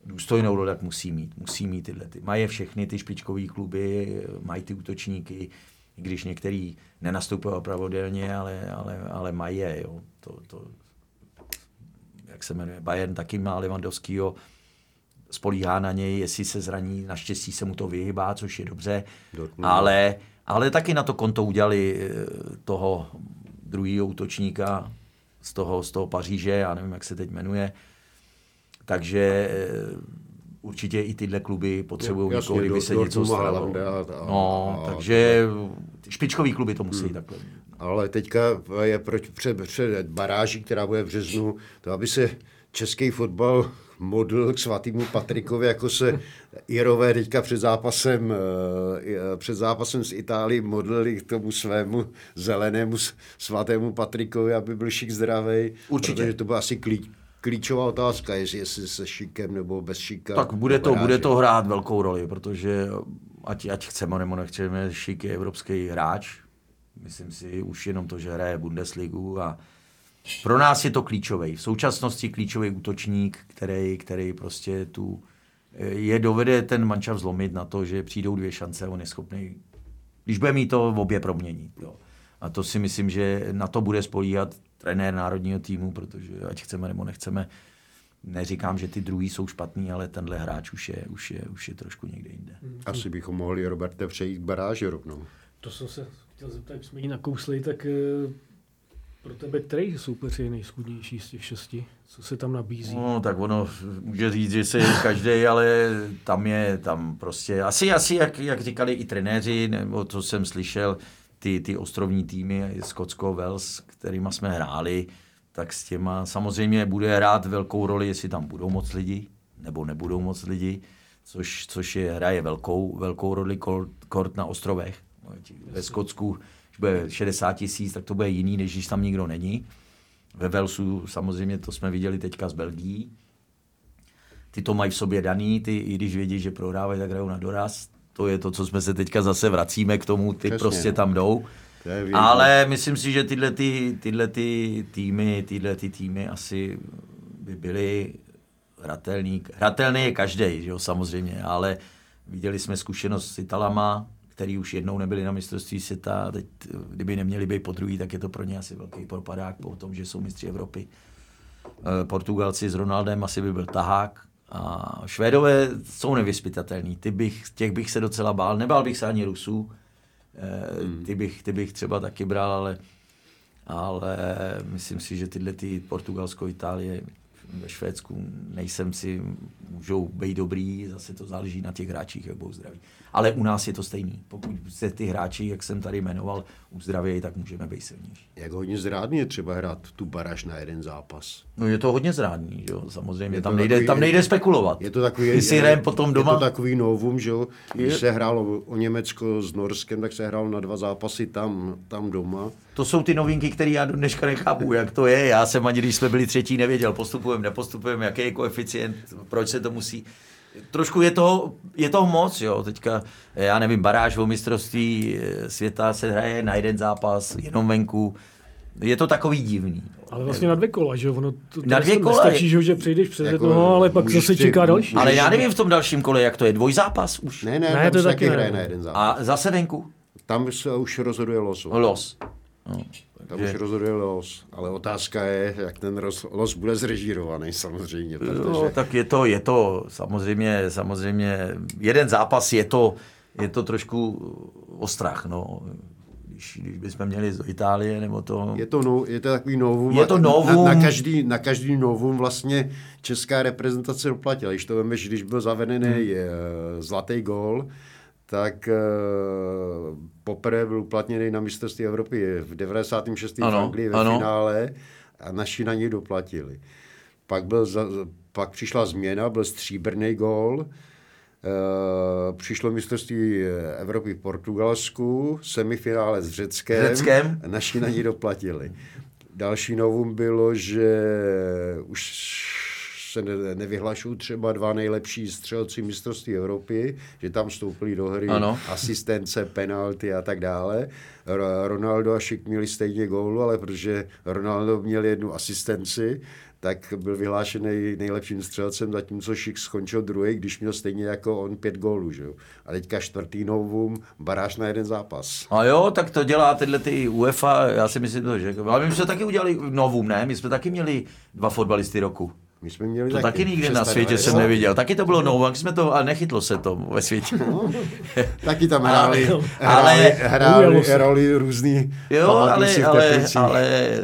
důstojnou tak musí mít. Musí mít tyhle. Ty. Mají všechny ty špičkové kluby, mají ty útočníky, i když některý nenastupují pravidelně, ale, ale, ale mají je. Jo. To, to, jak se jmenuje, Bayern taky má Levandovskýho, spolíhá na něj, jestli se zraní, naštěstí se mu to vyhybá, což je dobře, ale, ale taky na to konto udělali eh, toho druhého útočníka z toho, z toho Paříže, já nevím, jak se teď jmenuje, takže eh, určitě i tyhle kluby potřebují někoho, kdyby se něco stalo. No, takže špičkový kluby to musí hmm. takhle. Ale teďka je před, před baráží, která bude v březnu, to aby se český fotbal modl k svatýmu Patrikovi, jako se Irové teďka před zápasem, eh, před zápasem s Itálií modlili k tomu svému zelenému svatému Patrikovi, aby byl šik zdravý. Určitě. Protože to byla asi klíč, klíčová otázka, jestli, jestli se šikem nebo bez šika. Tak bude to, bude to hrát velkou roli, protože ať, ať chceme nebo nechceme, šik je evropský hráč. Myslím si už jenom to, že hraje Bundesligu a pro nás je to klíčový. V současnosti klíčový útočník, který, který prostě tu je dovede ten mančav zlomit na to, že přijdou dvě šance a on je schopný, když bude mít to v obě proměnit. Jo. A to si myslím, že na to bude spolíhat trenér národního týmu, protože ať chceme nebo nechceme, neříkám, že ty druhý jsou špatný, ale tenhle hráč už je, už je, už je trošku někde jinde. Asi bychom mohli, Roberte, přejít baráži rovnou. To jsem se chtěl zeptat, jak jsme ji nakousli, tak eh, pro tebe který soupeř je nejschudnější z těch šesti? Co se tam nabízí? No, tak ono může říct, že se každý, ale tam je, tam prostě, asi, asi jak, jak říkali i trenéři, nebo co jsem slyšel, ty, ty ostrovní týmy, Skotsko, Wales, kterými jsme hráli, tak s těma samozřejmě bude hrát velkou roli, jestli tam budou moc lidi, nebo nebudou moc lidi, což, což je, hraje velkou, velkou roli kort na ostrovech. Ve Skotsku když bude 60 tisíc, tak to bude jiný, než když tam nikdo není. Ve Velsu samozřejmě to jsme viděli teďka z Belgií. Ty to mají v sobě daný, ty i když vědí, že prohrávají, tak hrajou na doraz. To je to, co jsme se teďka zase vracíme k tomu, ty Přesně, prostě no. tam jdou. Ale myslím si, že tyhle, ty, tyhle ty týmy, tyhle ty týmy asi by byly hratelný. Hratelný je každý, jo, samozřejmě, ale viděli jsme zkušenost s Italama, který už jednou nebyli na mistrovství světa, teď, kdyby neměli být po druhý, tak je to pro ně asi velký propadák po tom, že jsou mistři Evropy. Eh, Portugalci s Ronaldem asi by byl tahák. A Švédové jsou nevyspytatelní, ty bych, těch bych se docela bál, nebál bych se ani Rusů, Eh, ty, bych, ty bych třeba taky bral, ale, ale myslím si, že tyhle ty Portugalsko, Itálie, ve Švédsku nejsem si, můžou být dobrý, zase to záleží na těch hráčích, jak budou zdraví. Ale u nás je to stejný. Pokud se ty hráči, jak jsem tady jmenoval, uzdravějí, tak můžeme být silnější. Jak hodně zrádný je třeba hrát tu baráž na jeden zápas. No je to hodně zrádný, že jo? samozřejmě. Je Tam nejde, takový- tam nejde spekulovat. Je to takový, Když si hrajeme potom doma, Je to takový novum, že jo? Když Je- se hrálo o Německo s Norskem, tak se hrálo na dva zápasy tam, tam doma. To jsou ty novinky, které já do dneška nechápu, jak to je. Já jsem ani, když jsme byli třetí, nevěděl, postupujeme, nepostupujeme, jaký je koeficient, proč se to musí. Trošku je toho, je toho moc, jo. Teďka, já nevím, baráž o mistrovství eh, světa se hraje na jeden zápas, jenom venku. Je to takový divný. Ale vlastně na dvě kola, že jo? Ono to, Na dvě to kola Nestačí, je- že přejdeš přes Jako, jednoho, ale pak zase čeká další. Ale já nevím v tom dalším kole, jak to je. Dvojzápas už. Ne, ne, Ne, tam to se taky hraje na jeden zápas. A zase venku? Tam se už rozhoduje los. Los. No, Tam takže- už rozhoduje los. Ale otázka je, jak ten los, los bude zrežírovaný samozřejmě. Protože tak je to, je to samozřejmě, samozřejmě, jeden zápas je to, je to trošku ostrach, no. Když, když bychom měli z Itálie, nebo to... je to, no, je to takový novum. Je to novum. Na, na, každý, na každý novum vlastně česká reprezentace doplatila. Když to vemeš, když byl zavedený hmm. zlatý gól, tak uh, poprvé byl uplatněný na mistrovství Evropy v 96. Ano, v Anglii ve ano. finále a naši na něj doplatili. Pak, byl za, pak přišla změna, byl stříbrný gól, Uh, přišlo mistrovství Evropy v Portugalsku, semifinále s Řeckem. Řeckem. Naši na ní doplatili. Další novum bylo, že už se ne, nevyhlašují třeba dva nejlepší střelci mistrovství Evropy, že tam vstoupili do hry Ano. asistence, penalty a tak dále. Ro- Ronaldo a Šik měli stejně gólu, ale protože Ronaldo měl jednu asistenci, tak byl vyhlášený nejlepším střelcem, zatímco Šik skončil druhý, když měl stejně jako on pět gólů. Že? A teďka čtvrtý novum, baráž na jeden zápas. A jo, tak to dělá tyhle ty UEFA, já si myslím to, že... Ale my jsme taky udělali novum, ne? My jsme taky měli dva fotbalisty roku. My jsme měli To taky nikde na světě jsem neviděl. Taky to bylo jak jsme to, ale nechytlo se to ve světě. Taky tam hráli, Ale- hráli, hráli, se. roli různý. Jo, ale, ale, ale eh,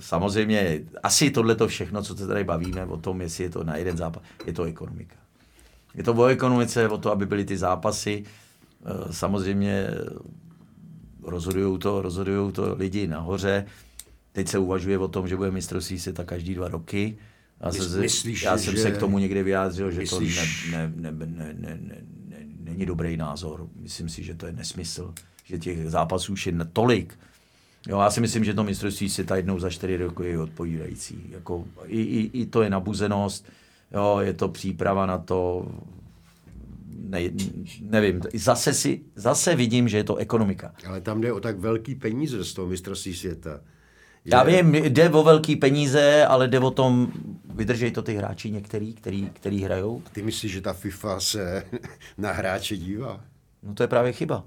samozřejmě asi tohle to všechno, co se tady bavíme o tom, jestli je to na jeden zápas, je to ekonomika. Je to o ekonomice, o to, aby byly ty zápasy. Eh, Samozřejmě rozhodují to, rozhodujou to lidi nahoře. Teď se uvažuje o tom, že bude mistrovství světa každý dva roky. Já, Mys- se, myslíš, já jsem že- se k tomu někde vyjádřil, že myslíš- to ne, ne, ne, ne, ne, ne, ne, není dobrý názor. Myslím si, že to je nesmysl, že těch zápasů už je na tolik. Jo, já si myslím, že to mistrovství světa jednou za čtyři roky je odpovídající. Jako, i, i, I to je nabuzenost, jo, je to příprava na to, ne, nevím, zase, si, zase vidím, že je to ekonomika. Ale tam jde o tak velký peníze z toho mistrovství světa. Já Je- vím, jde o velký peníze, ale jde o tom, vydržej to ty hráči některý, který, který hrajou. Ty myslíš, že ta FIFA se na hráče dívá? No to je právě chyba.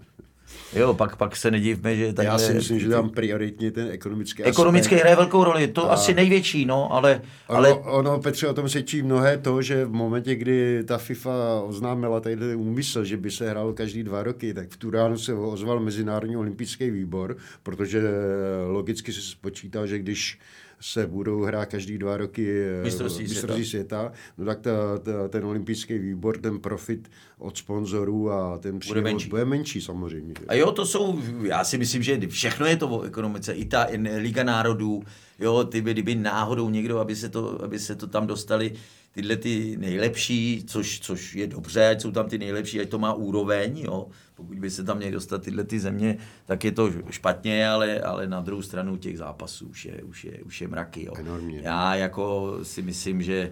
Jo, pak, pak se nedivme, že takhle... Já si myslím, že tam prioritně ten ekonomický Ekonomicky aspekt. hraje velkou roli, to asi největší, no, ale, ale Ono, ono, Petře, o tom svědčí mnohé to, že v momentě, kdy ta FIFA oznámila tady úmysl, že by se hrálo každý dva roky, tak v tu ránu se ozval Mezinárodní olympijský výbor, protože logicky se spočítal, že když se budou hrát každý dva roky eh, Mistrovství mistrovství světa, no tak ta, ta, ten olympijský výbor, ten profit od sponzorů a ten příjem menší. bude menší samozřejmě. A jo, to jsou, já si myslím, že všechno je to o ekonomice. I ta Liga národů, jo, ty by, kdyby náhodou někdo, aby se to, aby se to tam dostali, tyhle ty nejlepší, což, což je dobře, ať jsou tam ty nejlepší, ať to má úroveň, jo. Pokud by se tam měly dostat tyhle ty země, tak je to špatně, ale, ale na druhou stranu těch zápasů už je, už je, už je mraky, jo. Enormně. Já jako si myslím, že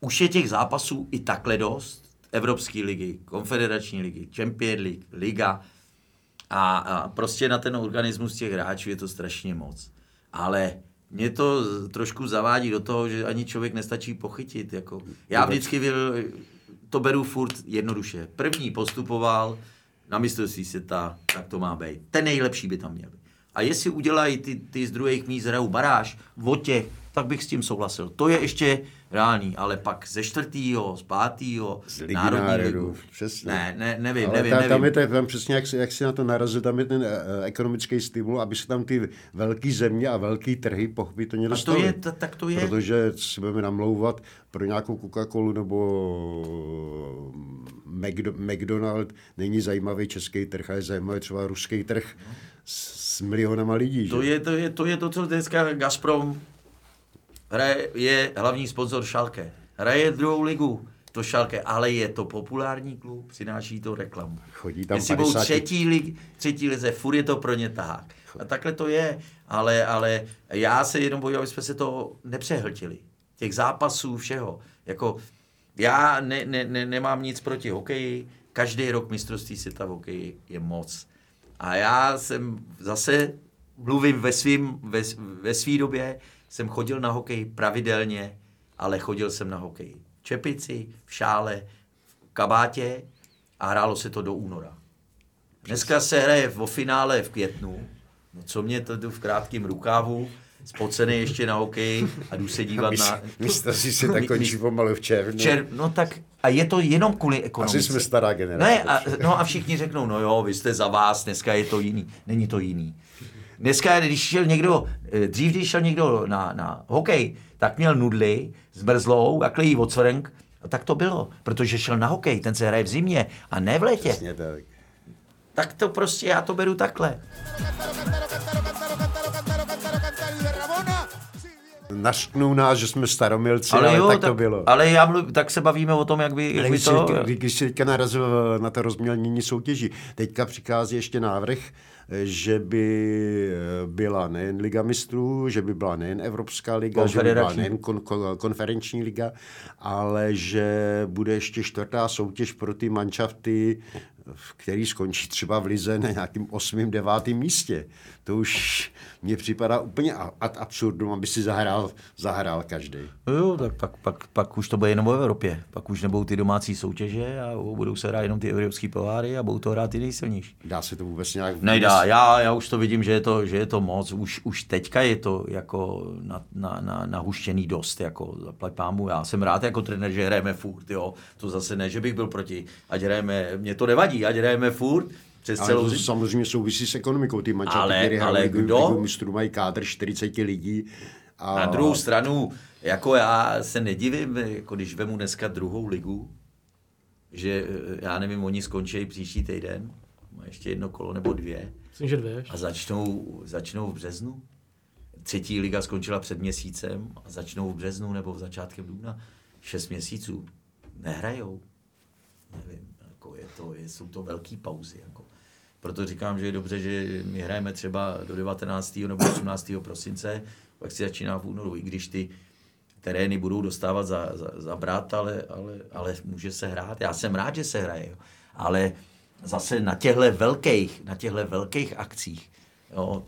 už je těch zápasů i takhle dost. Evropské ligy, konfederační ligy, Champions League, Liga. A, a prostě na ten organismus těch hráčů je to strašně moc. Ale mě to trošku zavádí do toho, že ani člověk nestačí pochytit. Jako. Já vždycky byl, to beru furt jednoduše. První postupoval na mistrovství světa, tak to má být. Ten nejlepší by tam měl být. A jestli udělají ty, ty z druhých míst hrajou baráž, o těch, tak bych s tím souhlasil. To je ještě reálný, ale pak ze čtvrtýho, z pátýho, Z Ligy národní národů, přesně. Ne, ne, nevím, Ale nevím, ta, nevím. tam je ten, tam přesně, jak, jak si na to narazil, tam je ten eh, ekonomický stimul, aby se tam ty velké země a velké trhy pochopitelně A to dostaly. je, ta- tak to je. Protože si budeme namlouvat pro nějakou Coca-Colu nebo McDo, McDonald není zajímavý český trh, ale je zajímavý třeba ruský trh s, s milionama lidí. To že? je, to, je, to je to, co dneska Gazprom hraje, je hlavní sponzor Šalke. Hraje druhou ligu, to Šalke, ale je to populární klub, přináší to reklamu. Chodí tam Jestli budou 50 třetí, lig, třetí lize, furt je to pro ně tahák. A takhle to je, ale, ale já se jenom bojím, aby jsme se to nepřehltili. Těch zápasů, všeho. Jako, já ne, ne, ne, nemám nic proti hokeji, každý rok mistrovství světa v hokeji je moc. A já jsem zase, mluvím ve svým, ve, ve svý době, jsem chodil na hokej pravidelně, ale chodil jsem na hokej v čepici, v šále, v kabátě a hrálo se to do února. Dneska se hraje o finále v květnu, no co mě to jdu v krátkém rukávu, spocený ještě na hokej a jdu se dívat na... Mistrovství si tak končí pomalu v červnu. Čer, no tak, a je to jenom kvůli ekonomice. Asi jsme stará generace. Ne, a, no a všichni řeknou, no jo, vy jste za vás, dneska je to jiný. Není to jiný. Dneska, když šel někdo, eh, dřív, když šel někdo na, na hokej, tak měl nudly s brzlou, takhle jí odsvrnk, a tak to bylo, protože šel na hokej, ten se hraje v zimě a ne v létě. Přesně tak. Tak to prostě, já to beru takhle. Nařknou nás, že jsme staromilci, ale, Ale jo, tak, tak, to bylo. ale já mluv, tak se bavíme o tom, jak by, jak by když, to... si, když si teďka narazil na to rozmělnění soutěží, teďka přichází ještě návrh, že by byla nejen Liga mistrů, že by byla nejen Evropská liga, že by byla nejen kon, kon, konferenční liga, ale že bude ještě čtvrtá soutěž pro ty manšafty, který skončí třeba v lize na nějakým osmým, devátým místě. To už mně připadá úplně ad absurdum, aby si zahrál, zahrál každý. No jo, tak pak, pak, pak už to bude jenom o Evropě. Pak už nebudou ty domácí soutěže a budou se hrát jenom ty evropské poháry a budou to hrát ty nejsilnější. Dá se to vůbec nějak... Nejdá, já, já už to vidím, že je to, že je to moc, už, už teďka je to jako na, na, na, nahuštěný dost, jako zaplať pámu, já jsem rád jako trenér, že hrajeme furt, jo, to zase ne, že bych byl proti, ať hrajeme, mě to nevadí, ať hrajeme furt, přes Ale celou to zimu. samozřejmě souvisí s ekonomikou. Ty manželky, Ale- které ale kdo? mistrů, mají kádr 40 lidí. A Na druhou stranu, jako já se nedivím, jako když vemu dneska druhou ligu, že eh, já nevím, oni skončí příští týden, má ještě jedno kolo nebo dvě, Myslím, že dvě. a začnou, začnou v březnu. Třetí liga skončila před měsícem a začnou v březnu nebo v začátkem dubna. Šest měsíců nehrajou. Nevím, jako je to, je, jsou to velké pauzy. Jako. Proto říkám, že je dobře, že my hrajeme třeba do 19. nebo 18. prosince, pak si začíná v únoru, i když ty terény budou dostávat za, za, za brat, ale, ale, ale může se hrát. Já jsem rád, že se hraje, jo. ale zase na těchto velkých, na těchto velkých akcích, jo,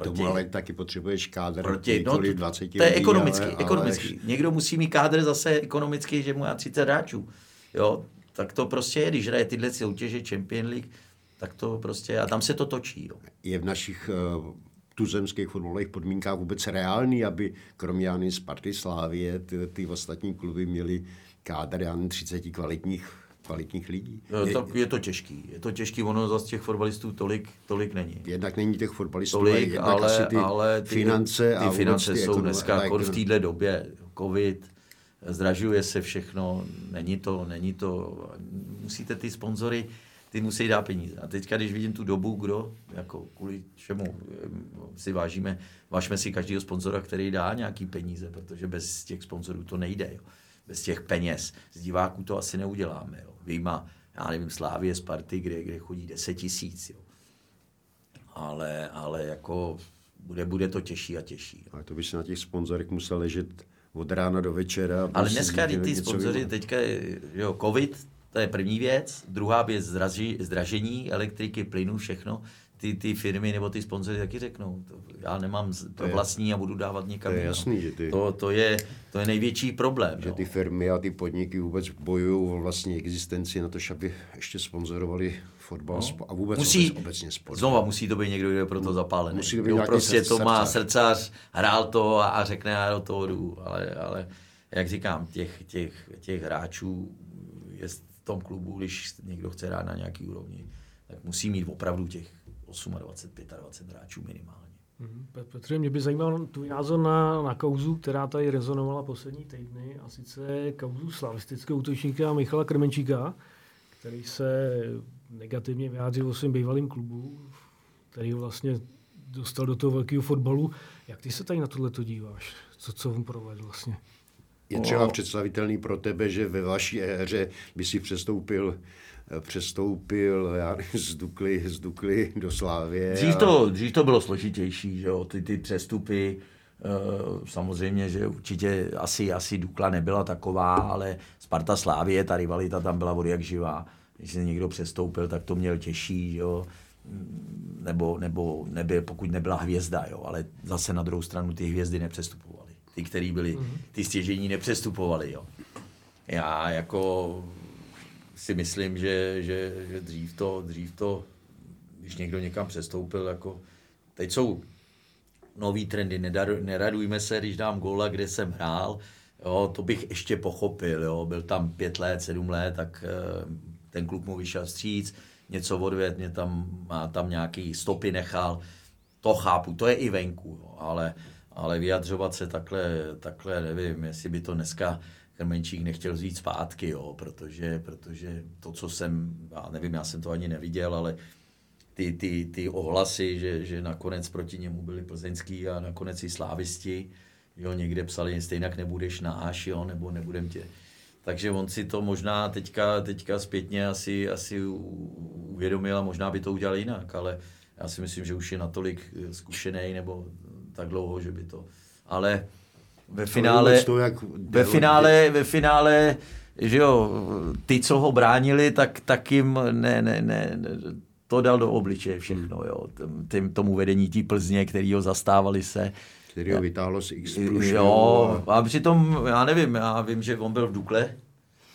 K tomu ale taky potřebuješ kádr proti, no, nikoli to, 20 to je lidí, ekonomicky, ale, ekonomicky. Někdo musí mít kádr zase ekonomicky, že mu má 30 hráčů. Jo, tak to prostě je, když hraje tyhle soutěže Champion League, tak to prostě, a tam se to točí. Jo. Je v našich uh, tuzemských fotbalových podmínkách vůbec reálný, aby kromě Jany Sparty, Slávie, ty, ty ostatní kluby měly kádr já nevím, 30 kvalitních, kvalitních lidí. Je, tak je to těžký, je to těžký, ono zase těch fotbalistů tolik, tolik není. Jednak není těch fotbalistů, Tolik, jednak ale, asi ty ale ty finance ty a vůbec finance ty jsou ekonom- dneska jako v ekonom- téhle době covid, zdražuje se všechno, není to, není to, musíte ty sponzory, ty musí dát peníze. A teďka, když vidím tu dobu, kdo, jako kvůli čemu eh, si vážíme, vážíme si každého sponzora, který dá nějaký peníze, protože bez těch sponzorů to nejde. Jo. Bez těch peněz. Z diváků to asi neuděláme. Jo. Výjima, já nevím, Slávě, Sparty, kde, kde chodí 10 tisíc. Jo. Ale, ale jako bude, bude to těžší a těžší. Ale to by se na těch sponzorech musel ležet od rána do večera. Ale dneska ty sponzory, teďka, jo, covid, to je první věc. Druhá věc, zdraží, zdražení elektriky, plynu, všechno. Ty, ty firmy nebo ty sponzory taky řeknou, to, já nemám to je, vlastní a budu dávat někam. To je jasný, že ty... To, to, je, to je největší problém. Že jo. ty firmy a ty podniky vůbec bojují o vlastní existenci na to, aby ještě sponzorovali fotbal no. a vůbec musí, obecně sport. Znova musí to být někdo, kdo je pro to zapálený. Musí to být jo, prostě to má srdcař, hrál to a, a řekne, já do toho jdu. Ale, ale jak říkám, těch, těch, těch hráčů je tom klubu, když někdo chce hrát na nějaký úrovni, tak musí mít opravdu těch 28, 25 hráčů minimálně. Mhm. Petře, mě by zajímal tvůj názor na, na kauzu, která tady rezonovala poslední týdny, a sice kauzu slavistického útočníka Michala Krmenčíka, který se negativně vyjádřil o svým bývalým klubu, který vlastně dostal do toho velkého fotbalu. Jak ty se tady na tohle díváš? Co, co on provedl vlastně? Je třeba představitelný pro tebe, že ve vaší éře by si přestoupil přestoupil já z, Dukly, z Dukly do Slávě. Dřív to, dřív to bylo složitější, že jo? Ty, ty přestupy, Uh, samozřejmě, že určitě asi, asi Dukla nebyla taková, ale Sparta Slávě, ta rivalita tam byla od jak živá. Když se někdo přestoupil, tak to měl těžší, že jo? Nebo, nebo nebyl, pokud nebyla hvězda, jo? ale zase na druhou stranu ty hvězdy nepřestupovaly. Ty, který byli, mhm. ty stěžení nepřestupovali. Jo? Já jako si myslím, že, že, že dřív, to, dřív to, když někdo někam přestoupil, jako teď jsou nový trendy, neradujme se, když dám góla, kde jsem hrál, jo, to bych ještě pochopil, jo, byl tam pět let, sedm let, tak eh, ten kluk mu vyšel stříc, něco odvět, mě tam, má tam nějaký stopy nechal, to chápu, to je i venku, jo, ale, ale vyjadřovat se takhle, takhle, nevím, jestli by to dneska Krmenčík nechtěl vzít zpátky, jo, protože, protože to, co jsem, já nevím, já jsem to ani neviděl, ale ty, ty, ty ohlasy, že, že nakonec proti němu byli plzeňský a nakonec i slávisti, jo, někde psali, stejně nebudeš náš, jo, nebo nebudem tě. Takže on si to možná teďka, teďka zpětně asi, asi uvědomil a možná by to udělal jinak, ale já si myslím, že už je natolik zkušený nebo tak dlouho, že by to... Ale ve finále, to, jak ve finále, ve finále, že jo, ty, co ho bránili, tak, tak jim ne, ne, ne, to dal do obličeje všechno, jo, tím, tomu vedení tí Plzně, který ho zastávali se. Který ho vytáhlo z X Jo, a přitom, já nevím, já vím, že on byl v Dukle,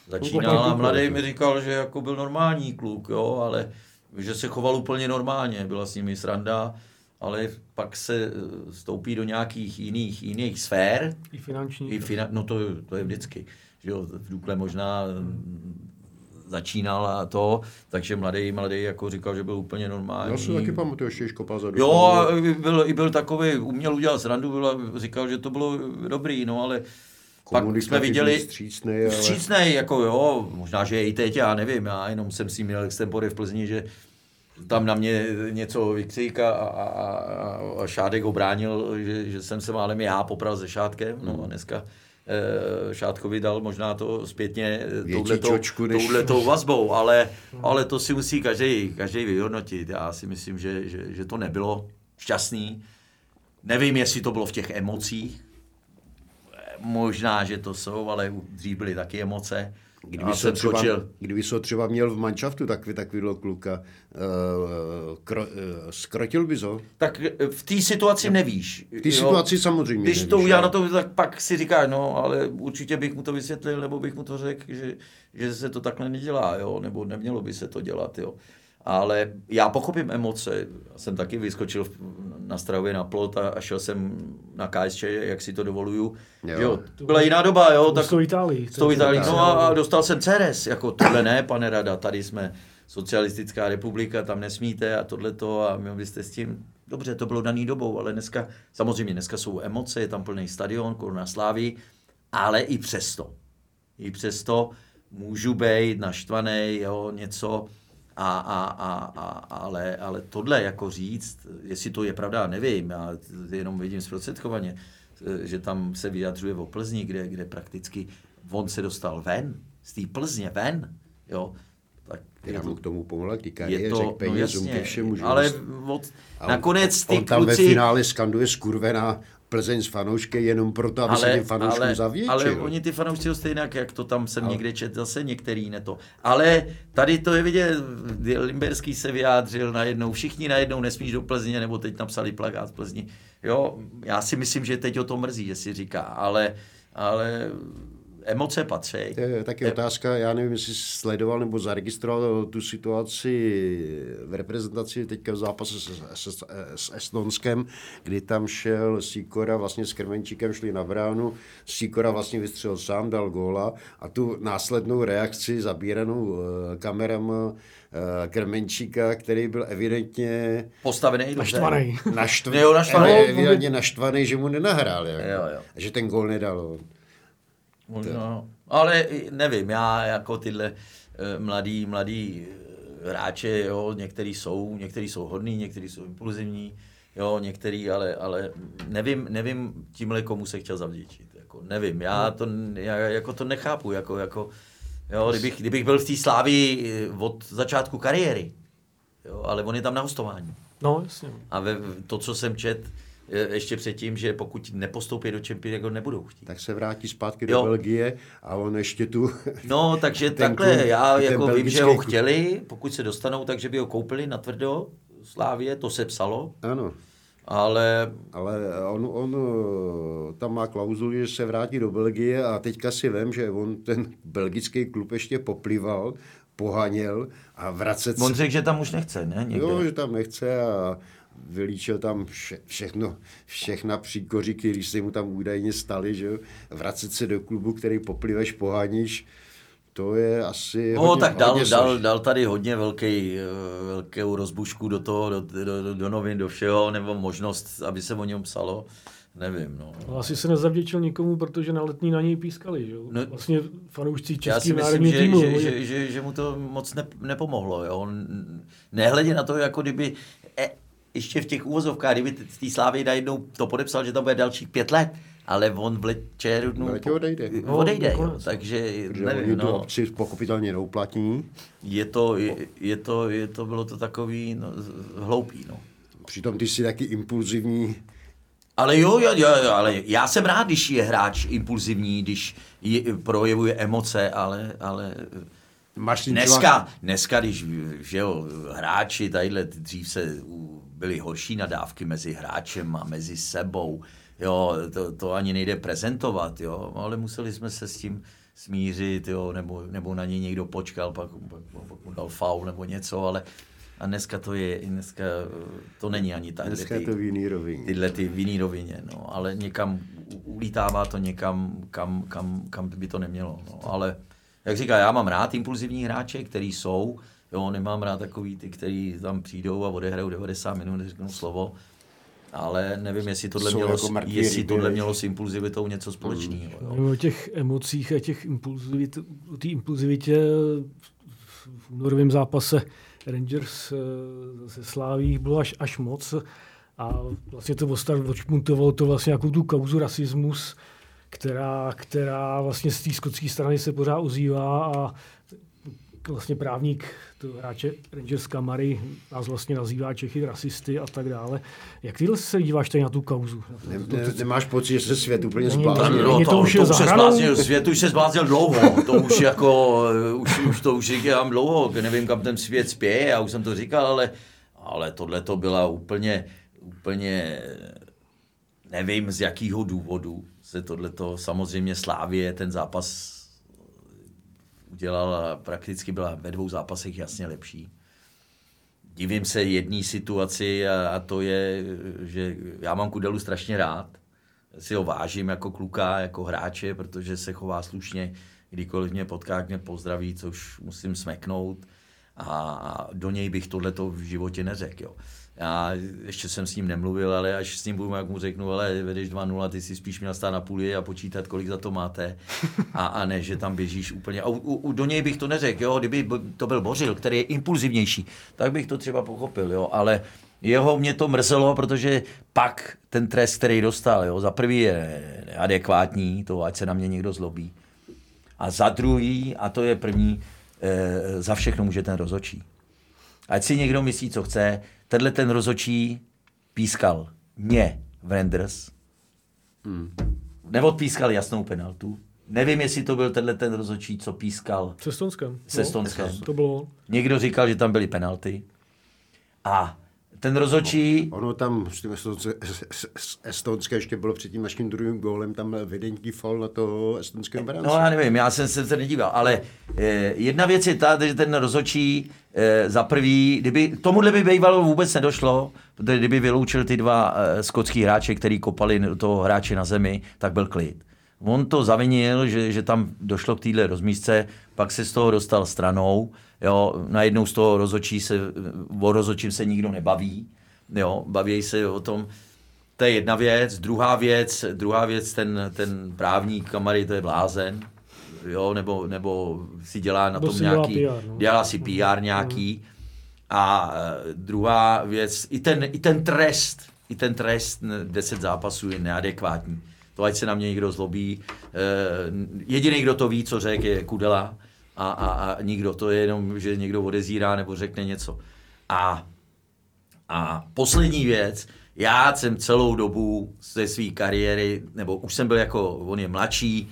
začínal a mladý mi říkal, že jako byl normální kluk, jo, ale že se choval úplně normálně, byla s nimi sranda, ale pak se eh, stoupí do nějakých jiných, jiných sfér. I finanční. I fina, no to, to je vždycky. Že jo, v Dukle možná hmm. začínal a to, takže mladý, mladý jako říkal, že byl úplně normální. Já si taky pamatuju, ještě kopal za Jo, a byl, i byl takový, uměl udělat srandu, byl, říkal, že to bylo dobrý, no ale pak jsme viděli vstřícnej, ale... vstřícnej, jako jo, možná, že je i teď, já nevím, já jenom jsem si měl extempory v Plzni, že tam na mě něco vykřik a, a, a, Šádek obránil, že, že jsem se málem já popral se Šádkem. No a dneska e, Šátkovi dal možná to zpětně touhletou, než... touhletou vazbou, ale, ale to si musí každý, každý vyhodnotit. Já si myslím, že, že, že to nebylo šťastný. Nevím, jestli to bylo v těch emocích. Možná, že to jsou, ale dřív byly taky emoce. Kdyby se, třeba, kdyby se třeba měl v manšaftu takový, takovýhle kluka, uh, kro, uh, skrotil bys ho? Tak v té situaci nevíš. V té situaci samozřejmě Když nevíš, to udělá na to, tak pak si říká, no, ale určitě bych mu to vysvětlil, nebo bych mu to řekl, že, že se to takhle nedělá, jo, nebo nemělo by se to dělat, jo. Ale já pochopím emoce. Jsem taky vyskočil na Strahově na plot a, a šel jsem na KSČ, jak si to dovoluju. Jo. jo to byla jiná doba, jo. Tak, s tou Itálií. S tou Itálií. No a, a dostal jsem Ceres, jako tohle ne, pane Rada, tady jsme socialistická republika, tam nesmíte a tohle to a my byste s tím, dobře, to bylo daný dobou, ale dneska, samozřejmě dneska jsou emoce, je tam plný stadion, koruna slávy, ale i přesto, i přesto můžu být naštvaný, jo, něco, A, a, a, a, ale, ale tohle jako říct, jestli to je pravda, nevím, já jenom vidím zprostředkovaně, že tam se vyjadřuje o Plzni, kde, kde prakticky on se dostal ven, z té Plzně ven, jo, tak je to, k tomu pomohla k kariéře, to, k penězům, no ke všemu. Ale od, nakonec ty on tam kluci... ve finále skanduje skurvená Plzeň s fanoušky jenom proto, aby ale, se těm fanouškům ale, zavětšil. Ale oni ty fanoušci jsou stejně, jak to tam jsem ale... někde čet, zase některý ne to. Ale tady to je vidět, Limberský se vyjádřil najednou, všichni najednou nesmíš do Plzně, nebo teď napsali plagát v Plzni. Jo, já si myslím, že teď o to mrzí, že si říká, ale, ale emoce patří. To je taky je... otázka, já nevím, jestli sledoval nebo zaregistroval tu situaci v reprezentaci teďka v zápase s, s, s Estonskem, kdy tam šel Sikora vlastně s Krmenčíkem šli na bránu, Sikora vlastně vystřelil sám, dal góla a tu následnou reakci zabíranou uh, kamerama uh, Krmenčíka, který byl evidentně postavený naštvaný. Naštv... jo, naštvaný. Evidentně naštvaný, že mu nenahrál. Jako. Jo, jo. Že ten gól nedal. Možná. Ale nevím, já jako tyhle eh, mladý, mladý eh, hráče, jo, některý jsou, některý jsou hodný, některý jsou impulzivní, jo, některý, ale, ale nevím, nevím tímhle komu se chtěl zavděčit. Jako, nevím, já to, já, jako to nechápu, jako, jako, jo, kdybych, kdybych byl v té slávii eh, od začátku kariéry, jo, ale on je tam na hostování. No, jasně. A ve, to, co jsem čet, ještě předtím, že pokud nepostoupí do Champions League, nebudou chtít. Tak se vrátí zpátky do jo. Belgie a on ještě tu... No, takže takhle, klub, já jako vím, že ho chtěli, pokud se dostanou, takže by ho koupili na tvrdo Slávě, to se psalo. Ano. Ale... Ale on, on tam má klauzuli, že se vrátí do Belgie a teďka si vím, že on ten belgický klub ještě poplival, pohaněl a vracet se... On řekl, že tam už nechce, ne? Někde. Jo, že tam nechce a vylíčil tam vše, všechno, všechna příkoří, které se mu tam údajně staly, že vracet se do klubu, který popliveš, poháníš, to je asi No, hodně, tak dal, hodně dal, dal tady hodně velký, eh, velkou rozbušku do toho, do, do, do novin, do všeho, nebo možnost, aby se o něm psalo. Nevím, no. no. Asi se nezavděčil nikomu, protože na letní na něj pískali, že jo? No, vlastně fanoušci český národní týmu. Že, že, že, že, mu to moc ne, nepomohlo, jo? Nehledě na to, jako kdyby ještě v těch úvozovkách, kdyby z té slávy najednou to podepsal, že to bude dalších pět let, ale on v červnu no, po, odejde. No, odejde, jo, takže Protože nevím, no, obci pochopitelně neuplatní. Je to, je, je, to, je to, bylo to takový no, hloupý, no. Přitom ty jsi taky impulzivní. Ale jo, jo, jo, ale já jsem rád, když je hráč impulzivní, když je, projevuje emoce, ale, ale Máš dneska, dneska, když že jo, hráči tadyhle dřív se byly horší nadávky mezi hráčem a mezi sebou, jo, to, to ani nejde prezentovat, jo, ale museli jsme se s tím smířit, jo, nebo, nebo na něj někdo počkal, pak, pak, pak mu dal faul nebo něco, ale a dneska to je, dneska to není ani tak. Dneska je to v jiný rovině. Tyhle ty v jiný rovině, no, ale někam ulítává to někam, kam, kam, kam by to nemělo, no, ale jak říká, já mám rád impulzivní hráče, který jsou, jo, nemám rád takový ty, kteří tam přijdou a odehrajou 90 minut, řeknou slovo, ale nevím, jestli tohle, mělo, jako jestli tohle mělo s impulzivitou něco společného. Mm. O těch emocích a těch impulzivit, o té impulzivitě v únorovém zápase Rangers se Sláví bylo až, až moc a vlastně to odšpuntovalo to vlastně jako tu kauzu rasismus, která, která vlastně z té skotské strany se pořád ozývá a vlastně právník to hráče Rangers Kamary nás vlastně nazývá Čechy rasisty a tak dále. Jak ty se díváš tady na tu kauzu? Ne, ne, nemáš pocit, že se svět úplně zbláznil? No, to, to, už, to, už se zbláznil, svět už se zbláznil dlouho. To už jako, už, už to už říkám dlouho, nevím, kam ten svět spěje, já už jsem to říkal, ale, ale tohle to byla úplně, úplně nevím z jakého důvodu se tohleto, samozřejmě Slávě, ten zápas udělala, prakticky byla ve dvou zápasech jasně lepší. Divím se jedné situaci a, a to je, že já mám Kudelu strašně rád. Si ho vážím jako kluka, jako hráče, protože se chová slušně. Kdykoliv mě potká, mě pozdraví, což musím smeknout. A do něj bych tohleto v životě neřekl. Jo. Já ještě jsem s ním nemluvil, ale až s ním budu, jak mu řeknu, ale vedeš 2-0, ty si spíš měl stát na půli a počítat, kolik za to máte. A, a ne, že tam běžíš úplně. A u, u, do něj bych to neřekl, jo, kdyby to byl Bořil, který je impulzivnější, tak bych to třeba pochopil, jo, ale jeho mě to mrzelo, protože pak ten trest, který dostal, jo, za prvý je adekvátní, to ať se na mě někdo zlobí. A za druhý, a to je první, e, za všechno může ten rozočí. Ať si někdo myslí, co chce, tenhle ten rozočí pískal mě v Renders, hmm. neodpískal jasnou penaltu, Nevím, jestli to byl tenhle ten rozočí, co pískal. Se Stonskem. Se Stonskem. No, to bylo. Někdo říkal, že tam byly penalty. A ten rozočí... No, ono tam s tím estonské ještě bylo před tím naším druhým gólem, tam evidentní fal na to estonského bránce. No já nevím, já jsem se nedíval, ale eh, jedna věc je ta, že ten rozočí eh, za prvý, kdyby, tomuhle by bývalo vůbec nedošlo, protože kdyby vyloučil ty dva eh, skotský hráče, který kopali toho hráče na zemi, tak byl klid. On to zavinil, že, že tam došlo k téhle rozmístce, pak se z toho dostal stranou, Jo, najednou z toho rozočí se, o rozočím se nikdo nebaví. Jo, baví se o tom, to je jedna věc. Druhá věc, druhá věc ten, ten právník kamary, to je blázen. Jo, nebo, nebo si dělá na tom nějaký, dělá, PR, no. dělá si PR nějaký. A uh, druhá věc, i ten, i ten trest, i ten trest 10 zápasů je neadekvátní. To ať se na mě někdo zlobí. Uh, jediný, kdo to ví, co řekl, je Kudela a, a, a nikdo. To je jenom, že někdo odezírá nebo řekne něco. A, a poslední věc, já jsem celou dobu ze své kariéry, nebo už jsem byl jako, on je mladší,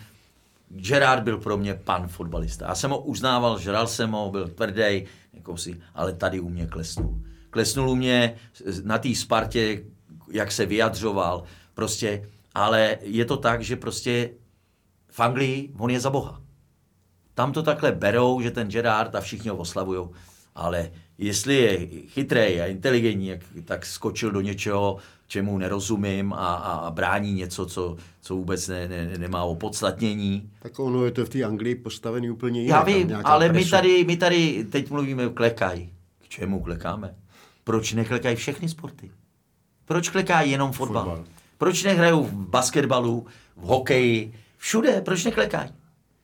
Gerard byl pro mě pan fotbalista. Já jsem ho uznával, žral jsem ho, byl tvrdý, jako si, ale tady u mě klesnul. Klesnul u mě na té Spartě, jak se vyjadřoval, prostě, ale je to tak, že prostě v Anglii on je za boha. Tam to takhle berou, že ten Gerard a všichni ho oslavují. Ale jestli je chytrý a inteligentní, tak skočil do něčeho, čemu nerozumím a, a brání něco, co, co vůbec ne, ne, nemá opodstatnění. Tak ono je to v té Anglii postavený úplně jinak. Já vím, ale my tady, my tady teď mluvíme o klekaj. K čemu klekáme? Proč neklekají všechny sporty? Proč klekají jenom fotbal? fotbal? Proč nehrajou v basketbalu, v hokeji, všude? Proč neklekají?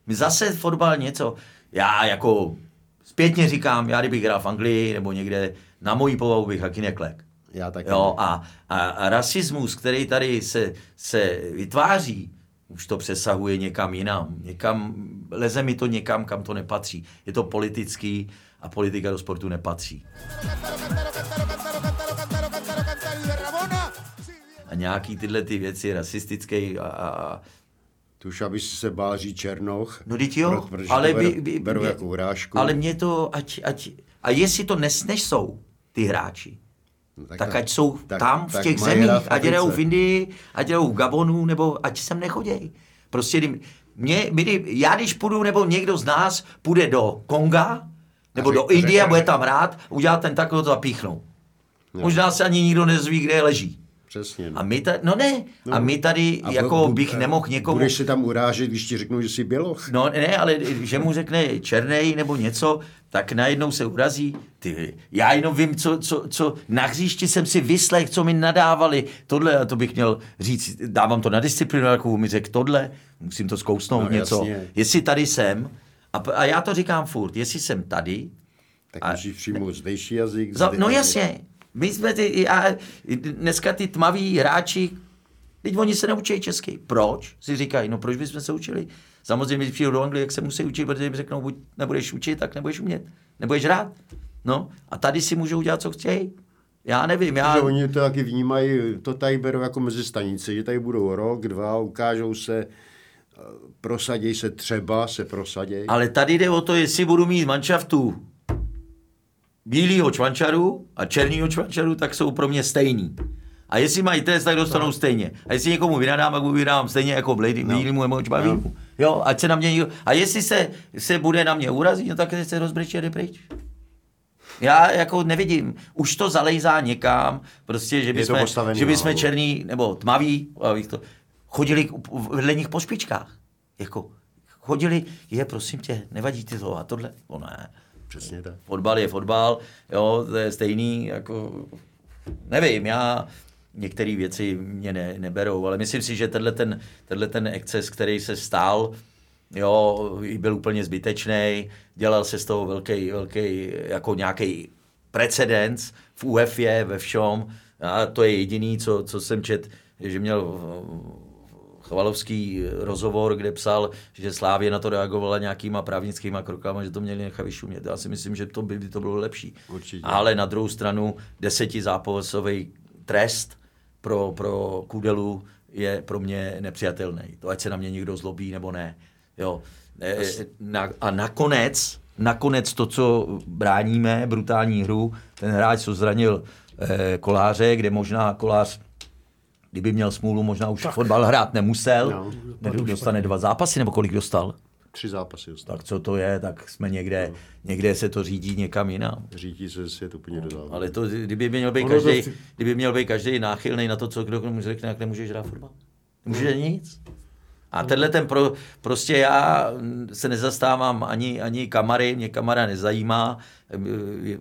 Zase fotbal něco. Já jako zpětně říkám, já kdybych hrál v Anglii nebo někde, na mojí povahu bych taky neklek. Já taky. Jo, a, a, a rasismus, který tady se, se vytváří, už to přesahuje někam jinam. Někam, leze mi to někam, kam to nepatří. Je to politický a politika do sportu nepatří. A nějaký tyhle ty věci rasistické a, a už aby se bál říct Černoch. No teď jo, protože ale, to beru, by, beru jako urážku. ale mě to, ať, ať, a jestli to nesnesou ty hráči, no, tak, tak ať jsou tak, tam v těch zemích, ať jdou v Indii, ať jdou v Gabonu, nebo ať sem nechodějí. Prostě mě, mě, já když půjdu, nebo někdo z nás půjde do Konga, nebo do Indie a bude tam rád, udělat ten takový to zapíchnou. No. Možná se ani nikdo nezví, kde leží. Přesně. No. A my tady, no ne, no. a my tady a jako bu, bych nemohl někomu... Budeš se tam urážet, když ti řeknu, že jsi běloch? No ne, ale že mu řekne černej nebo něco, tak najednou se urazí. Ty, já jenom vím, co, co, co na hříšti jsem si vyslech, co mi nadávali. Tohle, a to bych měl říct, dávám to na disciplinu, mi řekl tohle, musím to zkousnout no, něco. Jasně. Jestli tady jsem, a, a já to říkám furt, jestli jsem tady... Tak a, musíš přijmout zdejší jazyk. Za, no jasně, my jsme ty, a dneska ty tmaví hráči, teď oni se neučí česky. Proč? Si říkají, no proč bychom se učili? Samozřejmě, když přijdou do Anglie, jak se musí učit, protože jim řeknou, buď nebudeš učit, tak nebudeš umět. Nebudeš hrát. No a tady si můžou udělat, co chtějí. Já nevím, já... Že oni to taky vnímají, to tady berou jako mezi stanice, že tady budou rok, dva, ukážou se, prosaděj se třeba, se prosaděj. Ale tady jde o to, jestli budu mít manšaftu bílého čvančaru a černýho čvančaru, tak jsou pro mě stejný. A jestli mají test, tak dostanou no. stejně. A jestli někomu vynadám, tak mu vydám stejně jako blady, no. bílému nebo čmavému. No. Jo, ať se na mě někdo... A jestli se, se bude na mě urazit, no tak se rozbrečí a jde pryč. Já jako nevidím. Už to zalejzá někam, prostě, že bychom, že bychom no. černý nebo tmavý, abych to, chodili vedle nich po špičkách. Jako, chodili, je, prosím tě, nevadí ti to a tohle. No ne. Přesně tak. Fotbal je fotbal, jo, to je stejný, jako nevím, já některé věci mě ne, neberou, ale myslím si, že tenhle ten, tenhle ten exces, který se stál, jo, byl úplně zbytečný, dělal se z toho velký, velký jako nějaký precedens v UEFA, ve všem. A to je jediný, co, co jsem čet, že měl Chvalovský rozhovor, kde psal, že Slávě na to reagovala nějakýma právnickýma krokama, že to měli nechat vyšumět. Já si myslím, že to by, by to bylo lepší. Určitě. Ale na druhou stranu deseti zápasový trest pro, pro Kudelu je pro mě nepřijatelný. To ať se na mě někdo zlobí nebo ne. Jo. E, na, a nakonec, nakonec to, co bráníme, brutální hru, ten hráč, co zranil e, koláře, kde možná kolář kdyby měl smůlu, možná už tak. fotbal hrát nemusel. No. Nedu, dostane dva zápasy, nebo kolik dostal? Tři zápasy dostal. Tak co to je, tak jsme někde, no. někde se to řídí někam jinam. Řídí se svět úplně do závodu. Ale to, kdyby měl být každý, kdyby měl být každý náchylný na to, co kdo mu řekne, jak nemůžeš hrát fotbal. Nemůže nic. A tenhle ten pro, prostě já se nezastávám ani, ani kamary, mě kamera nezajímá,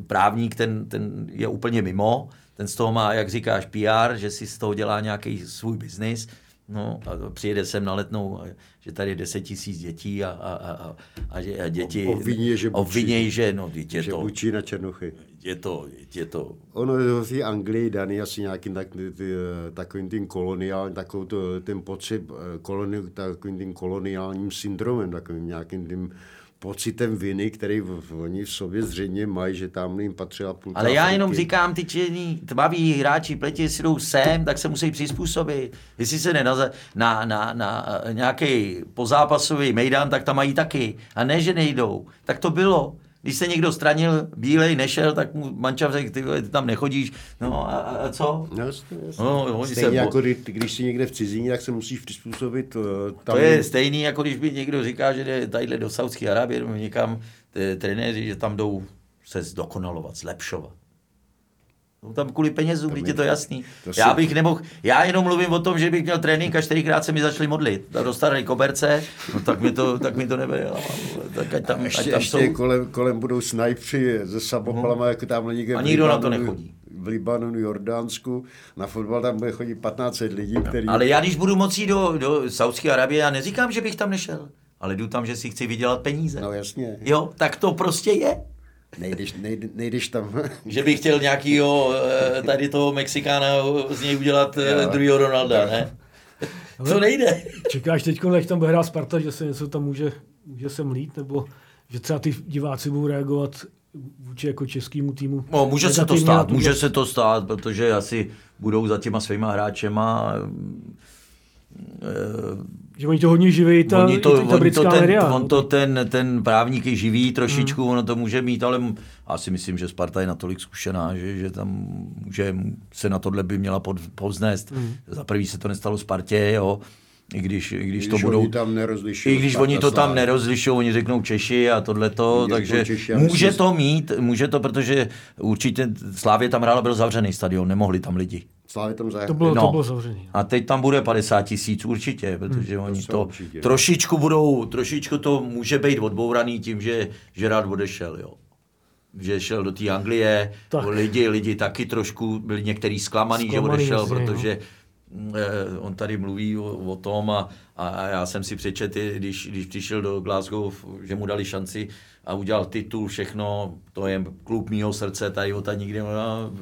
právník ten, ten je úplně mimo, ten z toho má, jak říkáš, PR, že si z toho dělá nějaký svůj biznis, no a přijede sem na letnou, že tady je 10 tisíc dětí a, a, a, a, a děti obvinějí, že, obviněj, že no, dítě že to, bučí na Černuchy. Je to, je to... Ono je v té Anglii daný asi nějakým tak, ty, takovým tím koloniálním, takovým to, ten pocit, koloni, takovým tím koloniálním syndromem, takovým nějakým tím pocitem viny, který v, oni v sobě zřejmě mají, že tam jim patřila půlka Ale já jenom říkám, ty černí, tmaví hráči pleti, jestli jdou sem, tak se musí přizpůsobit. Jestli se nenaze na, na, na nějaký pozápasový mejdán, tak tam mají taky. A ne, že nejdou. Tak to bylo. Když se někdo stranil, bílej, nešel, tak mu mančav řekl, ty, ty tam nechodíš. No a, a co? No, jasně, jasně. No, Stejně se, jako kdy, když jsi někde v cizině, tak se musíš přizpůsobit. Eh, tam... To je stejný, jako když by někdo říká, že jde tadyhle do Saudské Arábie, někam trenéři, že tam jdou se zdokonalovat, zlepšovat. Jsou tam kvůli penězům, teď je to jasný. To já bych nemohl, já jenom mluvím o tom, že bych měl trénink a čtyřikrát se mi začali modlit. Dostali koberce, no tak mi to, tak mi to nebude. Tak ať tam, ještě, ať tam ještě jsou... kolem, kolem, budou snajpři ze samopalama, hmm. jako tam někde A nikdo na to nechodí. V Libanonu, Jordánsku, na fotbal tam bude chodit 15 lidí, který... Ale já když budu moci do, do Saudské Arabie, já neříkám, že bych tam nešel ale jdu tam, že si chci vydělat peníze. No jasně. Jo, tak to prostě je. Nejdeš, nejde, nejdeš tam. že bych chtěl nějakýho, eh, tady toho Mexikána z něj udělat eh, jo. druhého Ronalda, ne? Co nejde? Čekáš teď, jak tam bude hrát Sparta, že se něco tam může, může se mlít, nebo že třeba ty diváci budou reagovat vůči jako českému týmu? No, může se to stát, může se to stát, protože asi budou za těma svýma hráčema že oni to hodně živí, ta, oni to, ta britská on to ten, media. On to ten, ten právník je živý trošičku, hmm. ono to může mít, ale já si myslím, že Sparta je natolik zkušená, že, že tam může se na tohle by měla pod, povznést. Hmm. Za prvý se to nestalo Spartě, jo. I když, i když, když to budou... tam I když oni to tam nerozlišují, oni řeknou Češi a tohleto, takže může to mít, může to, protože určitě Slávě tam hrála, byl zavřený stadion, nemohli tam lidi. Slávě tam To bylo, no. to bylo zavřený. A teď tam bude 50 tisíc určitě, protože hmm, oni to, to určitě. trošičku budou, trošičku to může být odbouraný tím, že Gerard odešel, jo že šel do té Anglie, tak. lidi, lidi taky trošku byli některý zklamaný, zklamaný že odešel, jasně, protože no. On tady mluví o, o tom a, a já jsem si přečetl, když, když přišel do Glasgow, že mu dali šanci a udělal titul, všechno, to je klub mýho srdce, tady o tady nikdy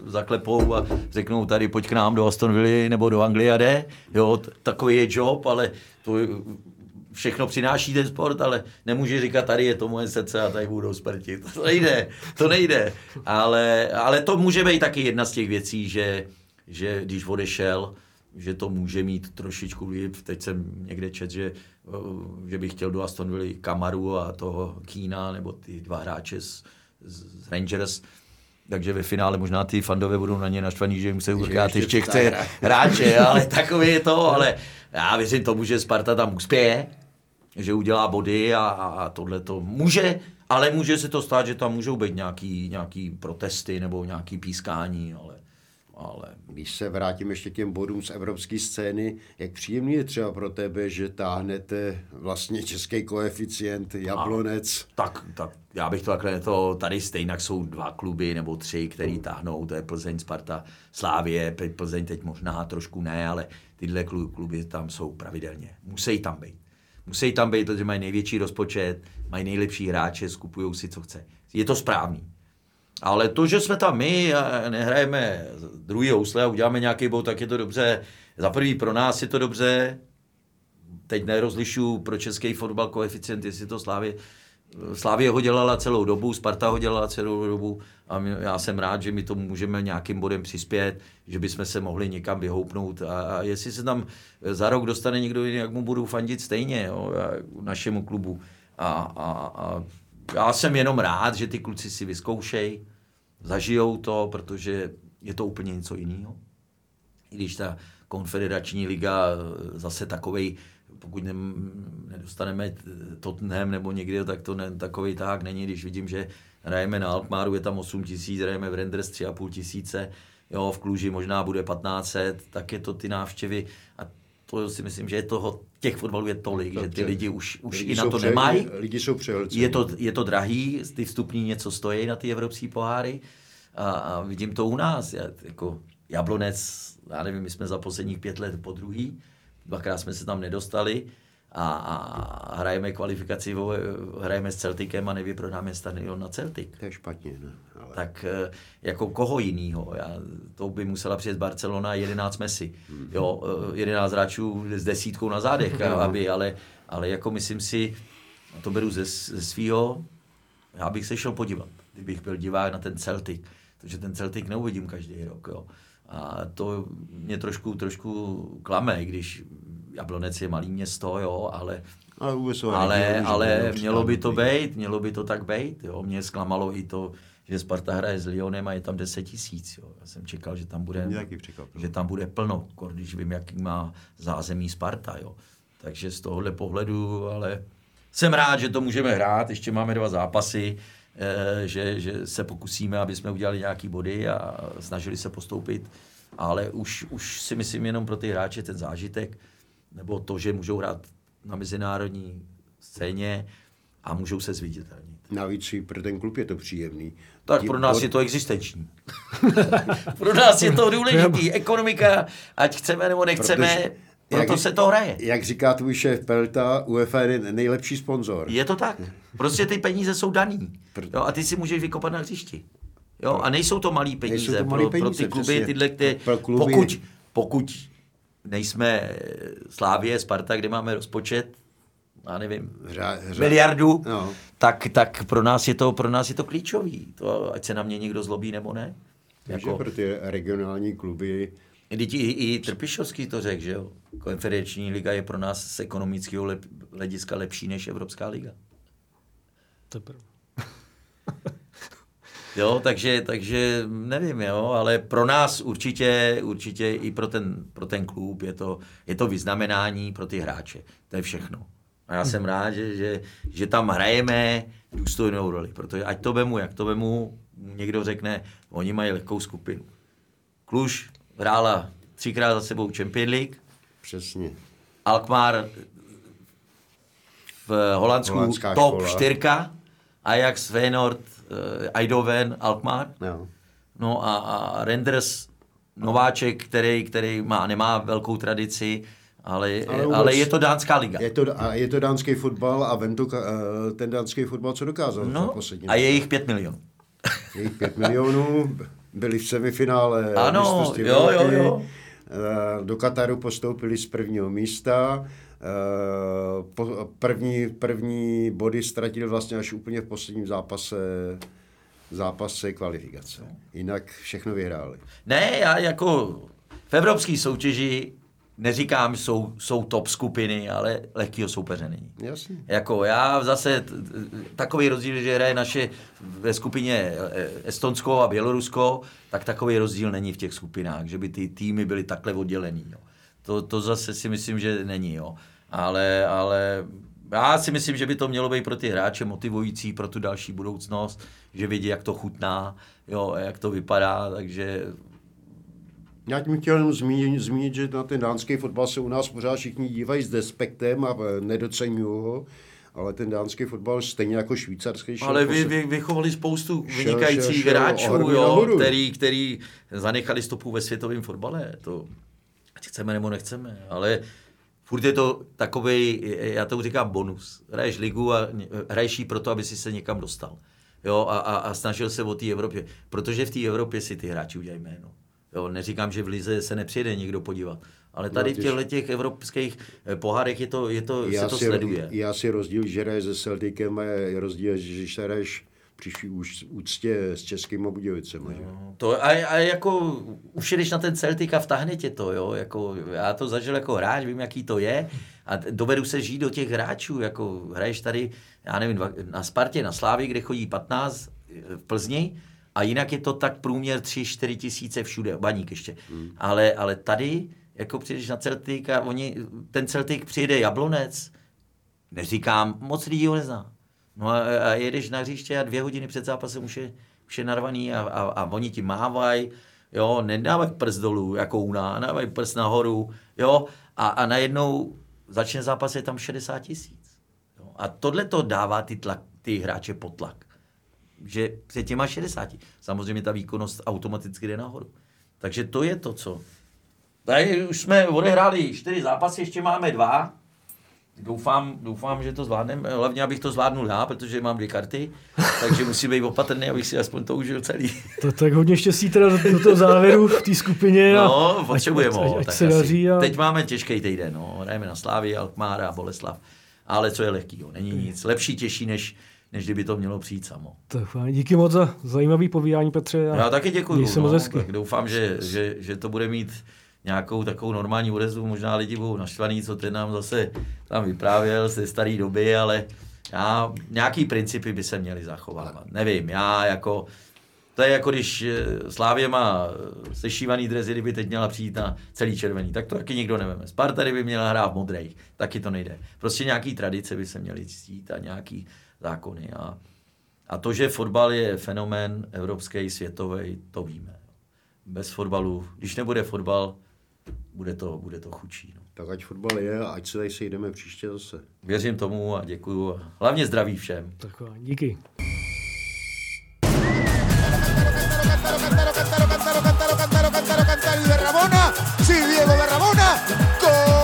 zaklepou a řeknou tady pojď k nám do Aston Villa nebo do Anglie a jde. Jo, takový je job, ale to všechno přináší ten sport, ale nemůže říkat, tady je to moje srdce a tady budou smrti. To nejde, to nejde. Ale, ale to může být taky jedna z těch věcí, že, že když odešel, že to může mít trošičku vliv. Teď jsem někde čet, že, že bych chtěl do Aston Villa Kamaru a toho Kína, nebo ty dva hráče z, z Rangers. Takže ve finále možná ty fandové budou na ně naštvaní, že jim se urkat ještě chce hráče, ale takový je to, ale já věřím tomu, že Sparta tam uspěje, že udělá body a, a tohle to může, ale může se to stát, že tam můžou být nějaký, nějaký protesty nebo nějaký pískání, ale ale... Když se vrátím ještě k těm bodům z evropské scény, jak příjemný je třeba pro tebe, že táhnete vlastně český koeficient Jablonec? A, tak, tak já bych to takhle, to tady stejně jsou dva kluby nebo tři, který táhnou, to je Plzeň, Sparta, Slávě, Plzeň teď možná trošku ne, ale tyhle kluby tam jsou pravidelně. Musí tam být. Musí tam být, protože mají největší rozpočet, mají nejlepší hráče, skupují si, co chce. Je to správný. Ale to, že jsme tam my a nehrajeme druhý housle a uděláme nějaký bod, tak je to dobře. Za prvý pro nás je to dobře. Teď nerozlišu pro český fotbal koeficient, jestli to Slávě. Slávě ho dělala celou dobu, Sparta ho dělala celou dobu a my, já jsem rád, že my to můžeme nějakým bodem přispět, že bychom se mohli někam vyhoupnout a, a jestli se tam za rok dostane někdo jiný, jak mu budou fandit stejně, jo, našemu klubu. A, a, a já jsem jenom rád, že ty kluci si vyzkoušejí, zažijou to, protože je to úplně něco jiného. I když ta konfederační liga zase takovej, pokud ne, nedostaneme Tottenham nebo někde, tak to ne, takový tak není, když vidím, že hrajeme na Alkmaru, je tam 8 tisíc, hrajeme v Renders 3,5 tisíce, jo, v Kluži možná bude 1500, tak je to ty návštěvy a to si myslím, že je toho, těch fotbalů je tolik, Dobře. že ty lidi už, už lidi i na to pře- nemají. Lidi jsou přehlcení. Je to, je to drahý, ty vstupní něco stojí na ty evropské poháry a, a vidím to u nás. Já, jako Jablonec, já nevím, my jsme za posledních pět let po druhý, dvakrát jsme se tam nedostali a, a hrajeme kvalifikaci, hrajeme s Celticem a nevyprodáme stadion na Celtic. To je špatně, ne? Ale... Tak eh, jako koho jinýho? Já, to by musela přijet Barcelona 11 Messi. Mm-hmm. Jo, 11 eh, hráčů s desítkou na zádech, no. aby, ale, ale jako myslím si, to beru ze, ze svého, já bych se šel podívat, kdybych byl divák na ten Celtic, protože ten Celtic neuvidím každý rok. Jo. A to mě trošku, trošku klame, když Jablonec je malý město, jo, ale ale, ale, ale mělo by to být, mělo by to tak být. Jo. Mě zklamalo i to, že Sparta hraje s Lyonem a je tam 10 tisíc. Já jsem čekal, že tam bude, že tam bude plno, když vím, jaký má zázemí Sparta. Jo. Takže z tohohle pohledu, ale jsem rád, že to můžeme hrát, ještě máme dva zápasy, že, že se pokusíme, aby jsme udělali nějaký body a snažili se postoupit, ale už, už si myslím jenom pro ty hráče ten zážitek, nebo to, že můžou hrát na mezinárodní scéně a můžou se zviditelnit. Navíc i pro ten klub je to příjemný. Tak Tím pro nás pod... je to existenční. pro nás je to důležitý. Ekonomika, ať chceme nebo nechceme, Protože, proto jak, se to hraje. Jak říká tvůj šéf Pelta, UEFA je nejlepší sponzor. Je to tak. Prostě ty peníze jsou daný. Jo, a ty si můžeš vykopat na hřišti. Jo, a nejsou to malé peníze, to malý pro, peníze pro ty kluby, přesně. tyhle, které, pro kluby. Pokud, pokud nejsme Slávě, Sparta, kde máme rozpočet, já nevím, hra, hra. miliardu, no. tak, tak pro, nás je to, pro nás je to klíčový. To, ať se na mě někdo zlobí nebo ne. Takže jako, pro ty regionální kluby Teď i, i Trpišovský to řekl, že jo? Konferenční liga je pro nás z ekonomického lep, hlediska lepší než Evropská liga. Teprve. Jo, takže, takže nevím, jo, ale pro nás určitě, určitě i pro ten, pro ten klub je to, je to vyznamenání pro ty hráče. To je všechno. A já jsem rád, že, že, že tam hrajeme důstojnou roli, protože ať to vemu, jak to vemu, někdo řekne, oni mají lehkou skupinu. Kluž hrála třikrát za sebou Champions League. Přesně. Alkmaar v Holandsku Holandská top škola. 4, Ajax, Feyenoord, uh, Eindhoven, Alkmaar. No, no a, a Renders, nováček, který, který má, nemá velkou tradici, ale, ale, vůbec, ale je to dánská liga. Je to, a je to dánský fotbal a vem to, eh, ten dánský fotbal, co dokázal no, poslední. A je jich pět milionů. Je jich pět milionů, byli v semifinále ano, jo, jo, jo. Eh, do Kataru postoupili z prvního místa. Eh, první, první body ztratili vlastně až úplně v posledním zápase zápase kvalifikace. Jinak všechno vyhráli. Ne, já jako v evropské soutěži neříkám, jsou, jsou top skupiny, ale lehkýho soupeře není. Jasně. Jako já zase takový rozdíl, že hraje naše ve skupině e, Estonsko a Bělorusko, tak takový rozdíl není v těch skupinách, že by ty týmy byly takhle oddělený. Jo. To, to zase si myslím, že není. Jo. Ale, ale já si myslím, že by to mělo být pro ty hráče motivující pro tu další budoucnost, že vidí, jak to chutná, jo, jak to vypadá, takže Já tím chtěl jenom zmínit, zmínit, že na ten dánský fotbal se u nás pořád všichni dívají s despektem a nedocenují ho ale ten dánský fotbal stejně jako švýcarský šel. Ale vy, vy vychovali spoustu vynikajících šel, šel, hráčů, jo, který, který zanechali stopu ve světovém fotbale. To ať chceme nebo nechceme, ale furt je to takový, já to říkám bonus. Hraješ ligu a hraješ ji proto, aby si se někam dostal. Jo, a, a, a snažil se o té Evropě. Protože v té Evropě si ty hráči udělají jméno. Jo, neříkám, že v Lize se nepřijede někdo podívat, ale tady no, v těchto těch evropských eh, pohárech je to, je to, já se to si, sleduje. Já si rozdíl, že hraješ se Celticem a je rozdíl, že hraješ při úctě s českými Budějovicemi. No, to, a, a, jako už jdeš na ten Celtic a vtahne tě to, jo, jako, já to zažil jako hráč, vím, jaký to je a dovedu se žít do těch hráčů, jako hraješ tady, já nevím, na Spartě, na Slávě, kde chodí 15 v Plzni, a jinak je to tak průměr 3-4 tisíce všude, baník ještě. Hmm. Ale, ale tady, jako přijdeš na Celtic a oni, ten Celtic přijde Jablonec, neříkám, moc lidí ho nezná. No a, a jedeš na hřiště a dvě hodiny před zápasem už je, už je narvaný a, a, a oni ti mávají, jo, nedávají prst dolů, jako u nás, dávají prst nahoru, jo, a, a najednou začne zápas, je tam 60 tisíc. A tohle to dává ty, tlak, ty hráče pod tlak že před těma 60. Samozřejmě ta výkonnost automaticky jde nahoru. Takže to je to, co. Tady už jsme odehráli čtyři zápasy, ještě máme dva. Doufám, doufám, že to zvládneme. Hlavně, abych to zvládnul já, protože mám dvě karty, takže musím být opatrný, abych si aspoň to užil celý. To tak hodně štěstí teda do toho závěru v té skupině. A no, potřebujeme ať, ať, ať se daří a... Teď máme těžký týden, no. Hrajeme na Slávy, Alkmára a Boleslav. Ale co je lehký, není nic. Lepší, těžší, než, než kdyby to mělo přijít samo. Tak díky moc za zajímavý povídání, Petře. Já taky děkuji. No, tak doufám, že, že, že, to bude mít nějakou takovou normální odezvu. Možná lidi budou naštvaný, co ten nám zase tam vyprávěl ze staré doby, ale já, nějaký principy by se měly zachovávat. Nevím, já jako... To je jako když eh, Slávě má eh, sešívaný drezy, kdyby teď měla přijít na celý červený, tak to taky nikdo neveme. Sparta, kdyby měla hrát v modrých, taky to nejde. Prostě nějaký tradice by se měly ctít a nějaký zákony. A, a to, že fotbal je fenomén evropský, světový, to víme. Bez fotbalu, když nebude fotbal, bude to, bude to chučí. No. Tak ať fotbal je a ať se tady sejdeme příště zase. Věřím tomu a děkuju. Hlavně zdraví všem. Tak díky. Cantaro. Sí, Diego ¡Gol!